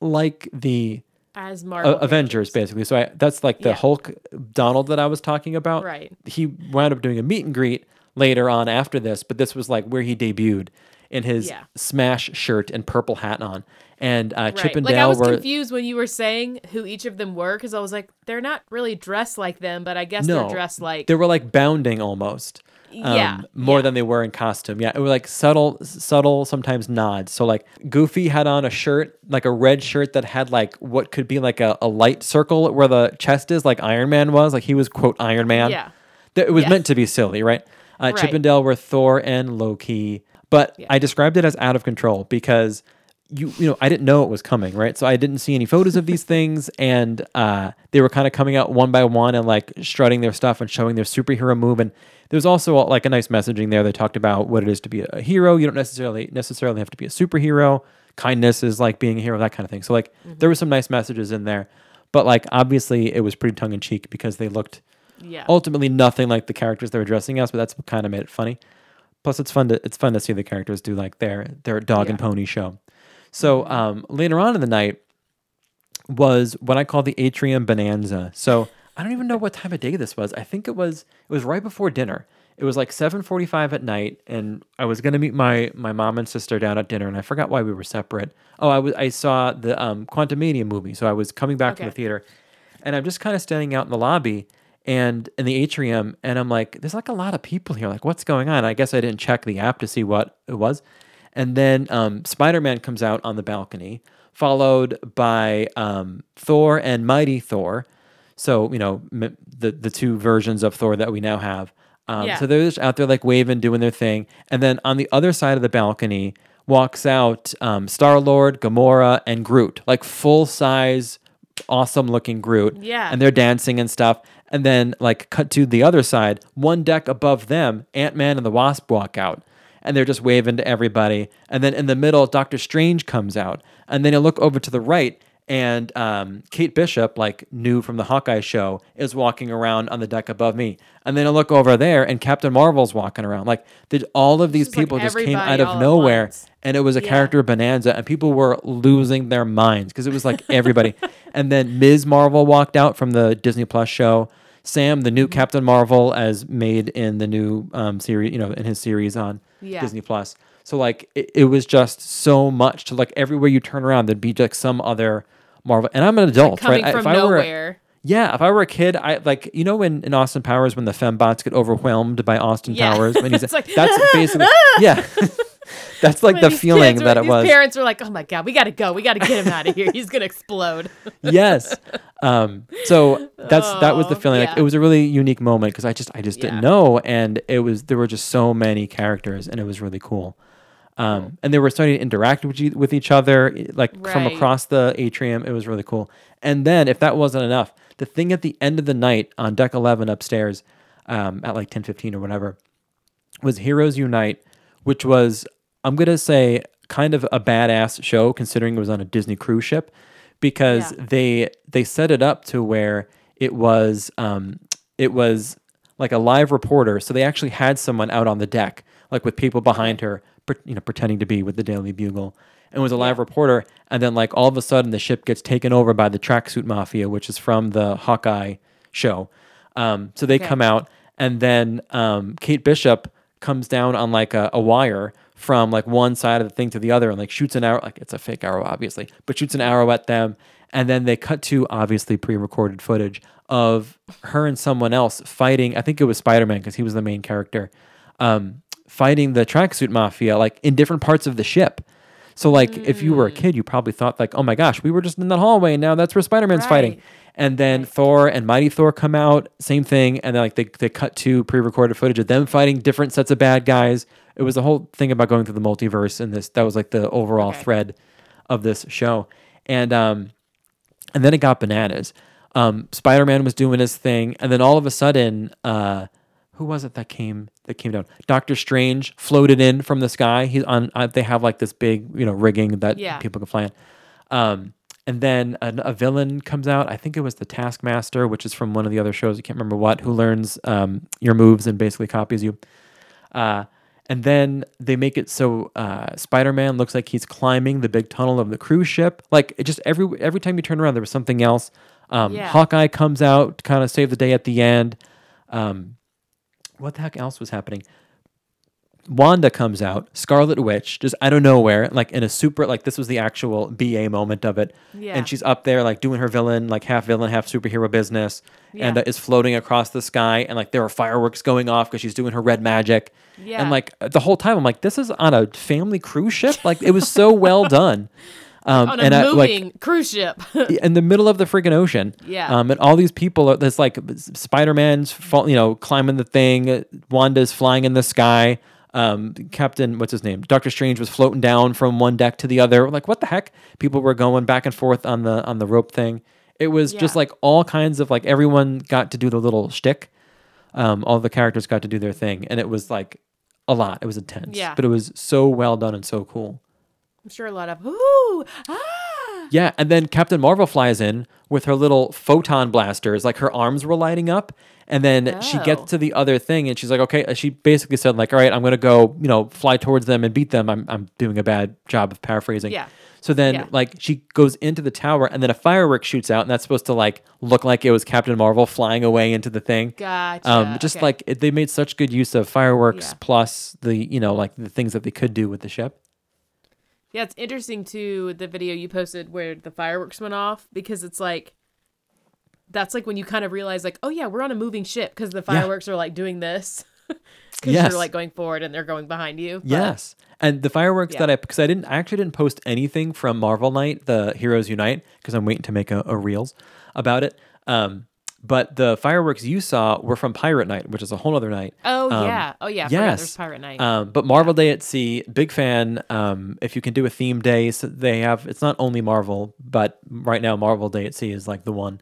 like the As uh, Avengers, basically. So I, that's like the Yeah. Hulk Donald that I was talking about. Right. He wound up doing a meet and greet later on after this, but this was like where he debuted in his Yeah. smash shirt and purple hat on. And uh, Chip Right. and Like I was were confused when you were saying who each of them were because I was like, they're not really dressed like them, but I guess no they're dressed like they were like bounding almost. um, Yeah, more yeah. than they were in costume. Yeah, it was like subtle, subtle, sometimes nods. So like Goofy had on a shirt, like a red shirt that had like what could be like a, a light circle where the chest is, like Iron Man was. Like he was quote Iron Man. Yeah. It was Yeah. meant to be silly, right? Uh, Chip Right. and Dale were Thor and Loki, but I described it as out of control because you you know I didn't know it was coming, right? So I didn't see any photos of these things, and uh, they were kind of coming out one by one and like strutting their stuff and showing their superhero move. And there's also like a nice messaging there. They talked about what it is to be a hero. You don't necessarily necessarily have to be a superhero. Kindness is like being a hero, that kind of thing. So like there were some nice messages in there, but like obviously it was pretty tongue in cheek because they looked yeah. ultimately nothing like the characters they were dressing as, but that's what kind of made it funny. Plus, it's fun to it's fun to see the characters do like their their dog and pony show. So um, later on in the night was what I call the atrium bonanza. So I don't even know what time of day this was. I think it was it was right before dinner. It was like seven forty five at night, and I was gonna meet my my mom and sister down at dinner, and I forgot why we were separate. Oh, I was I saw the um, Quantumania movie, so I was coming back from the theater, and I'm just kind of standing out in the lobby and in the atrium, and I'm like, there's like a lot of people here. Like, what's going on? I guess I didn't check the app to see what it was, and then um, Spider Man comes out on the balcony, followed by um, Thor and Mighty Thor. So you know m- the the two versions of Thor that we now have. Um, Yeah. So they're just out there like waving, doing their thing, and then on the other side of the balcony walks out um, Star Lord, Gamora, and Groot, like full size, awesome looking Groot. Yeah. and they're dancing and stuff. And then like cut to the other side, one deck above them, Ant Man and the Wasp walk out and they're just waving to everybody. And then in the middle, Doctor Strange comes out, and then you look over to the right, and um, Kate Bishop, like new from the Hawkeye show, is walking around on the deck above me. And then I look over there, and Captain Marvel's walking around. Like did all of these Just like people just came out of nowhere, and it was a Yeah. character bonanza, and people were losing their minds because it was like everybody. and then Ms. Marvel walked out from the Disney Plus show. Sam, the Mm-hmm. new Captain Marvel, as made in the new um, series, you know, in his series on Yeah. Disney Plus. So like it, it was just so much to like everywhere you turn around, there'd be like some other Marvel. And I'm an adult, Coming right? I- from I were nowhere. yeah, if I were a kid, I like you know when in Austin Powers when the fembots get overwhelmed by Austin Yeah. Powers when he's It's like, that's basically yeah. that's like the feeling that it was. Parents were like, "Oh my god, we got to go. We got to get him out of here. He's gonna explode." yes. Um, so that's that was the Oh, feeling. Like it was a really unique moment because I just I just Yeah. didn't know, and it was there were just so many characters, and it was really cool. Um, and they were starting to interact with, you, with each other, like from across the atrium. It was really cool. And then, if that wasn't enough, the thing at the end of the night on deck eleven upstairs, um, at like ten fifteen or whatever, was Heroes Unite, which was I'm gonna say kind of a badass show considering it was on a Disney cruise ship because Yeah. they they set it up to where it was um it was like a live reporter. So they actually had someone out on the deck, like with people behind her, you know, pretending to be with the Daily Bugle, and it was a live reporter. And then like all of a sudden, the ship gets taken over by the tracksuit mafia, which is from the Hawkeye show. Um, so they Okay. come out, and then um, Kate Bishop comes down on like a, a wire from like one side of the thing to the other and like shoots an arrow like it's a fake arrow obviously but shoots an arrow at them and then they cut to obviously pre-recorded footage of her and someone else fighting i think it was spider-man because he was the main character um, fighting the tracksuit mafia like in different parts of the ship so like if you were a kid you probably thought like oh my gosh we were just in that hallway and now that's where spider-man's fighting and then Thor and Mighty Thor come out, same thing. And then like they, they cut to pre-recorded footage of them fighting different sets of bad guys. It was the whole thing about going through the multiverse and this that was like the overall Okay. thread of this show. And um and then it got bananas. Um Spider-Man was doing his thing, and then all of a sudden, uh who was it that came that came down? Doctor Strange floated in from the sky. He's on. Uh, they have like this big, you know, rigging that Yeah. people can fly in. Um, and then a, a villain comes out. I think it was the Taskmaster, which is from one of the other shows. I can't remember what. Who learns um, your moves and basically copies you. Uh, and then they make it so uh, Spider-Man looks like he's climbing the big tunnel of the cruise ship. Like it just every every time you turn around, there was something else. Um, Yeah. Hawkeye comes out to kind of save the day at the end. Um, what the heck else was happening? Wanda comes out, Scarlet Witch, just out of nowhere, like in a super, like this was the actual BA moment of it. Yeah. And she's up there, like doing her villain, like half villain, half superhero business, and Yeah. uh, is floating across the sky. And like there are fireworks going off because she's doing her red magic. Yeah. And like the whole time, I'm like, this is on a family cruise ship. Like it was so well done. Um, On a and I, like, moving cruise ship. in the middle of the freaking ocean. Yeah. Um, and all these people are there's like Spider Man's, you know, climbing the thing. Wanda's flying in the sky. Um, Captain, what's his name? Doctor Strange was floating down from one deck to the other. Like, what the heck? People were going back and forth on the on the rope thing. It was just like all kinds of like everyone got to do the little shtick. Um, all the characters got to do their thing, and it was like a lot. It was intense. Yeah. But it was so well done and so cool. I'm sure a lot of ooh ah. Yeah, and then Captain Marvel flies in with her little photon blasters, like her arms were lighting up, and then she gets Oh. to the other thing, and she's like, "Okay." She basically said, "Like, all right, I'm gonna go, you know, fly towards them and beat them." I'm I'm doing a bad job of paraphrasing. Yeah. So then, Yeah. like, she goes into the tower, and then a firework shoots out, and that's supposed to like look like it was Captain Marvel flying away into the thing. Gotcha. Um, just okay. like it, they made such good use of fireworks Yeah. plus the you know like the things that they could do with the ship. Yeah, it's interesting too the video you posted where the fireworks went off because it's like that's like when you kind of realize like, oh yeah, we're on a moving ship because the fireworks are like doing this. Because Yes. you're like going forward and they're going behind you. But- Yes. And the fireworks Yeah. that I because I didn't I actually didn't post anything from Marvel Night, the Heroes Unite, because I'm waiting to make a, a reels about it. Um, but the fireworks you saw were from Pirate Night, which is a whole other night. Oh Um, yeah. Oh yeah. Yes. There's Pirate Night. Um, but Marvel Day at Sea, big fan. Um, if you can do a theme day, so they have. It's not only Marvel, but right now Marvel Day at Sea is like the one.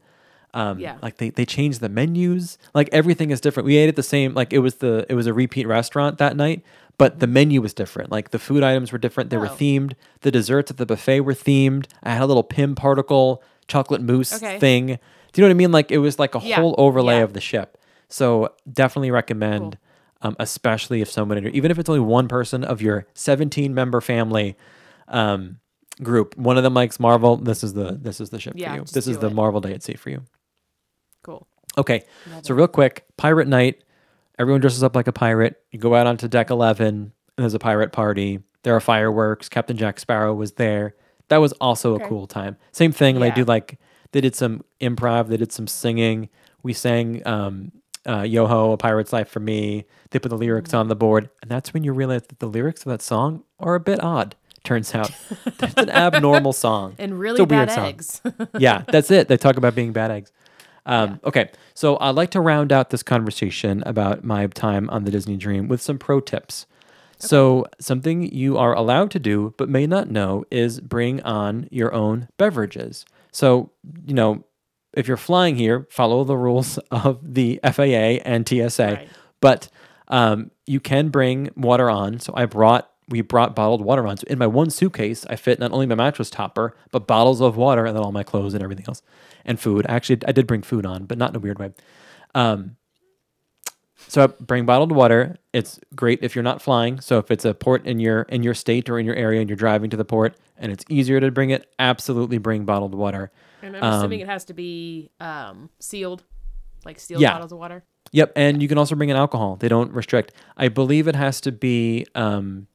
Um, Yeah. Like they they changed the menus. Like everything is different. We ate at the same. Like it was the it was a repeat restaurant that night, but the menu was different. Like the food items were different. They were Oh. themed. The desserts at the buffet were themed. I had a little Pym particle chocolate mousse Okay. thing. Do you know what I mean? Like it was like a Yeah. whole overlay Yeah. of the ship. So definitely recommend, um, especially if someone, even if it's only one person of your 17 member family um, group, one of them likes Marvel. This is the this is the ship Yeah, for you. This is the it. Marvel day at sea for you. cool. Okay, so real quick, pirate night. Everyone dresses up like a pirate. You go out onto deck 11, and there's a pirate party. There are fireworks. Captain Jack Sparrow was there. That was also a cool time. Same thing. They do like they did some improv. They did some singing. We sang um, uh, "Yo Ho, a Pirate's Life for Me." They put the lyrics on the board, and that's when you realize that the lyrics of that song are a bit odd. Turns out, it's an abnormal song. And really bad eggs. yeah, that's it. They talk about being bad eggs. Um, Okay, so I'd like to round out this conversation about my time on the Disney Dream with some pro tips. So, something you are allowed to do but may not know is bring on your own beverages. So, you know, if you're flying here, follow the rules of the FAA and TSA. Right. But um, you can bring water on. So I brought we brought bottled water on. So in my one suitcase, I fit not only my mattress topper, but bottles of water and then all my clothes and everything else, and food. Actually, I did bring food on, but not in a weird way. Um, So bring bottled water. It's great if you're not flying. So if it's a port in your in your state or in your area and you're driving to the port and it's easier to bring it, absolutely bring bottled water. And I'm Um, assuming it has to be um, sealed, like sealed Yeah. bottles of water. Yep, and you can also bring in alcohol. They don't restrict. I believe it has to be um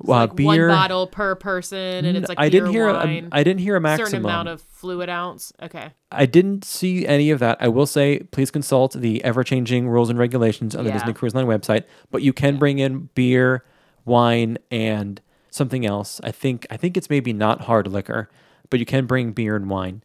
It's uh, like beer. one bottle per person, and it's like I didn't beer, hear a, wine, I didn't hear a certain maximum. amount of fluid ounce. Okay. I didn't see any of that. I will say, please consult the ever-changing rules and regulations on the Yeah. Disney Cruise Line website. But you can bring in beer, wine, and something else. I think I think it's maybe not hard liquor, but you can bring beer and wine.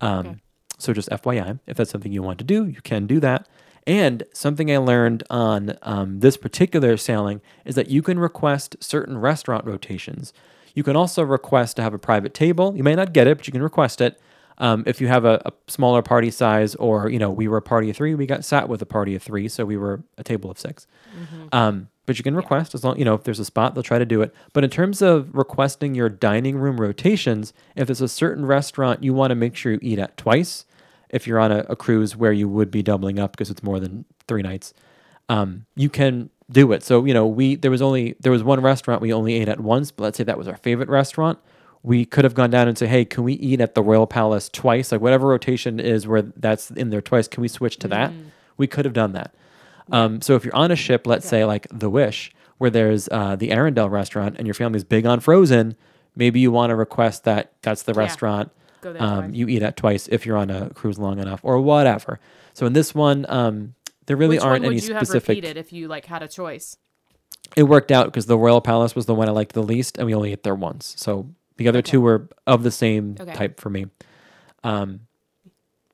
Um, Okay. So just FYI, if that's something you want to do, you can do that. And something I learned on um, this particular sailing is that you can request certain restaurant rotations. You can also request to have a private table. You may not get it, but you can request it. Um, if you have a, a smaller party size, or you know, we were a party of three, we got sat with a party of three, so we were a table of 6 Um, but you can request as long, you know, if there's a spot, they'll try to do it. But in terms of requesting your dining room rotations, if there's a certain restaurant you want to make sure you eat at twice, if you're on a, a cruise where you would be doubling up because it's more than three nights, um, you can do it. So you know, we there was only there was one restaurant we only ate at once, but let's say that was our favorite restaurant. We could have gone down and say, hey, can we eat at the Royal Palace twice? Like whatever rotation is where that's in there twice, can we switch to that? We could have done that. Um, so if you're on a ship, let's say like the Wish, where there's uh, the Arendelle restaurant, and your family's big on Frozen, maybe you want to request that that's the Yeah. restaurant Go there um, you eat at twice if you're on a cruise long enough or whatever. So in this one, um, there really Which aren't one would any you have specific. repeated if you like had a choice? It worked out because the Royal Palace was the one I liked the least, and we only ate there once. So the other two were of the same Okay. type for me. Um,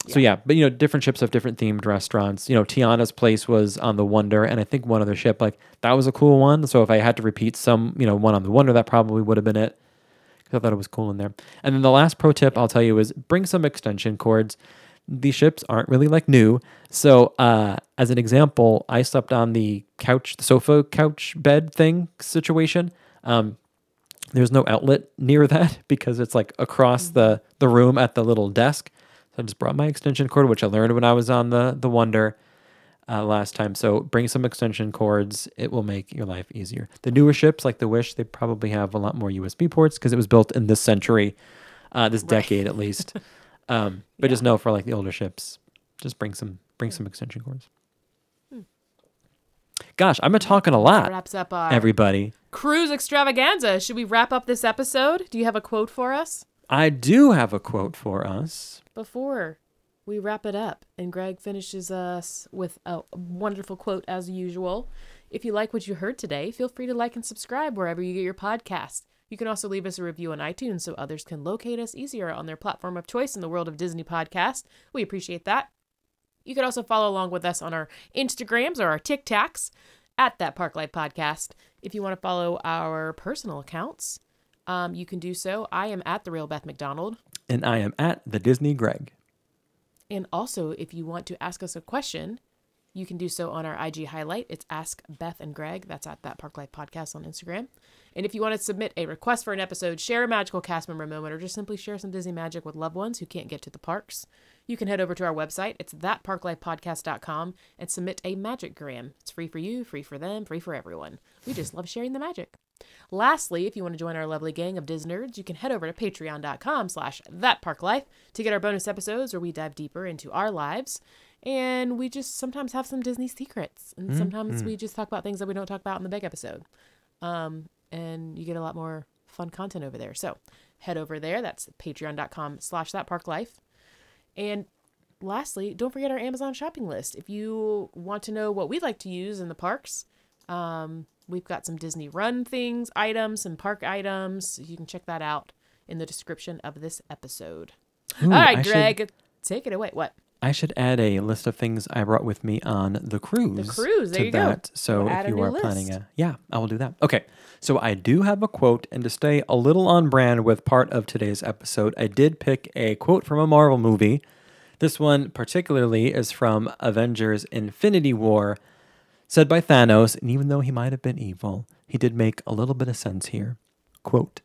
so yeah, but you know, different ships have different themed restaurants. You know, Tiana's place was on the Wonder, and I think one other ship like that was a cool one. So if I had to repeat some, you know, one on the Wonder, that probably would have been it. 'Cause I thought it was cool in there. And then the last pro tip I'll tell you is bring some extension cords. These ships aren't really like new. So, uh, as an example, I slept on the couch, the sofa couch bed thing situation. Um, there's no outlet near that because it's like across the the room at the little desk. So I just brought my extension cord, which I learned when I was on the the Wonder uh, last time. So bring some extension cords; it will make your life easier. The newer ships, like the Wish, they probably have a lot more USB ports because it was built in this century, uh, this decade at least. Um, but just know for like the older ships, just bring some bring some extension cords. Gosh, I've been talking a lot, Wraps up our everybody. cruise extravaganza. Should we wrap up this episode? Do you have a quote for us I do have a quote for us. before we wrap it up? And Greg finishes us with a wonderful quote as usual. If you like what you heard today, feel free to like and subscribe wherever you get your podcast. You can also leave us a review on iTunes so others can locate us easier on their platform of choice in the world of Disney podcast. We appreciate that. You can also follow along with us on our Instagrams or our TikToks at that Park Life Podcast. If you want to follow our personal accounts, um, you can do so. I am at the real Beth McDonald. And I am at the Disney Greg. And also, if you want to ask us a question, you can do so on our IG highlight. It's Ask Beth and Greg. That's at that Park Life Podcast on Instagram. And if you want to submit a request for an episode, share a magical cast member moment, or just simply share some Disney magic with loved ones who can't get to the parks, you can head over to our website. It's thatparklifepodcast.com and submit a magic gram. It's free for you, free for them, free for everyone. We just love sharing the magic. Lastly, if you want to join our lovely gang of Disney nerds, you can head over to patreon.com slash thatparklife to get our bonus episodes where we dive deeper into our lives. And we just sometimes have some Disney secrets. And sometimes we just talk about things that we don't talk about in the big episode. Um, and you get a lot more fun content over there. So head over there. That's patreon.com slash thatparklife. And lastly, don't forget our Amazon shopping list. If you want to know what we like to use in the parks, um, we've got some Disney run things, items, and park items. You can check that out in the description of this episode. Ooh, All right, I should- Greg, take it away. What? I should add a list of things I brought with me on the cruise. The cruise, there to you go. that. So We'll if you are planning a, yeah, I will do that. Okay, so I do have a quote, and to stay a little on brand with part of today's episode, I did pick a quote from a Marvel movie. This one particularly is from Avengers: Infinity War, said by Thanos, and even though he might have been evil, he did make a little bit of sense here. Quote: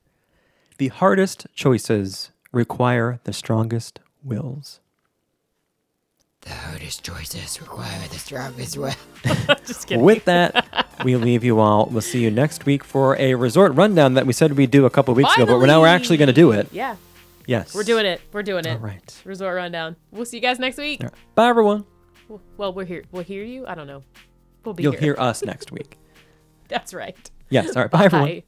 "The hardest choices require the strongest wills." The hardest choices require the strongest will. Just kidding. With that, we leave you all. We'll see you next week for a resort rundown that we said we'd do a couple weeks ago, but we're now we're actually going to do it. Yeah, Yes. we're doing it. We're doing it. All right. Resort rundown. We'll see you guys next week. All right. Bye, everyone. Well, we're here. We'll hear you. I don't know. We'll be You'll here. hear us next week. That's right. Yes. All right. Bye, everyone. Bye.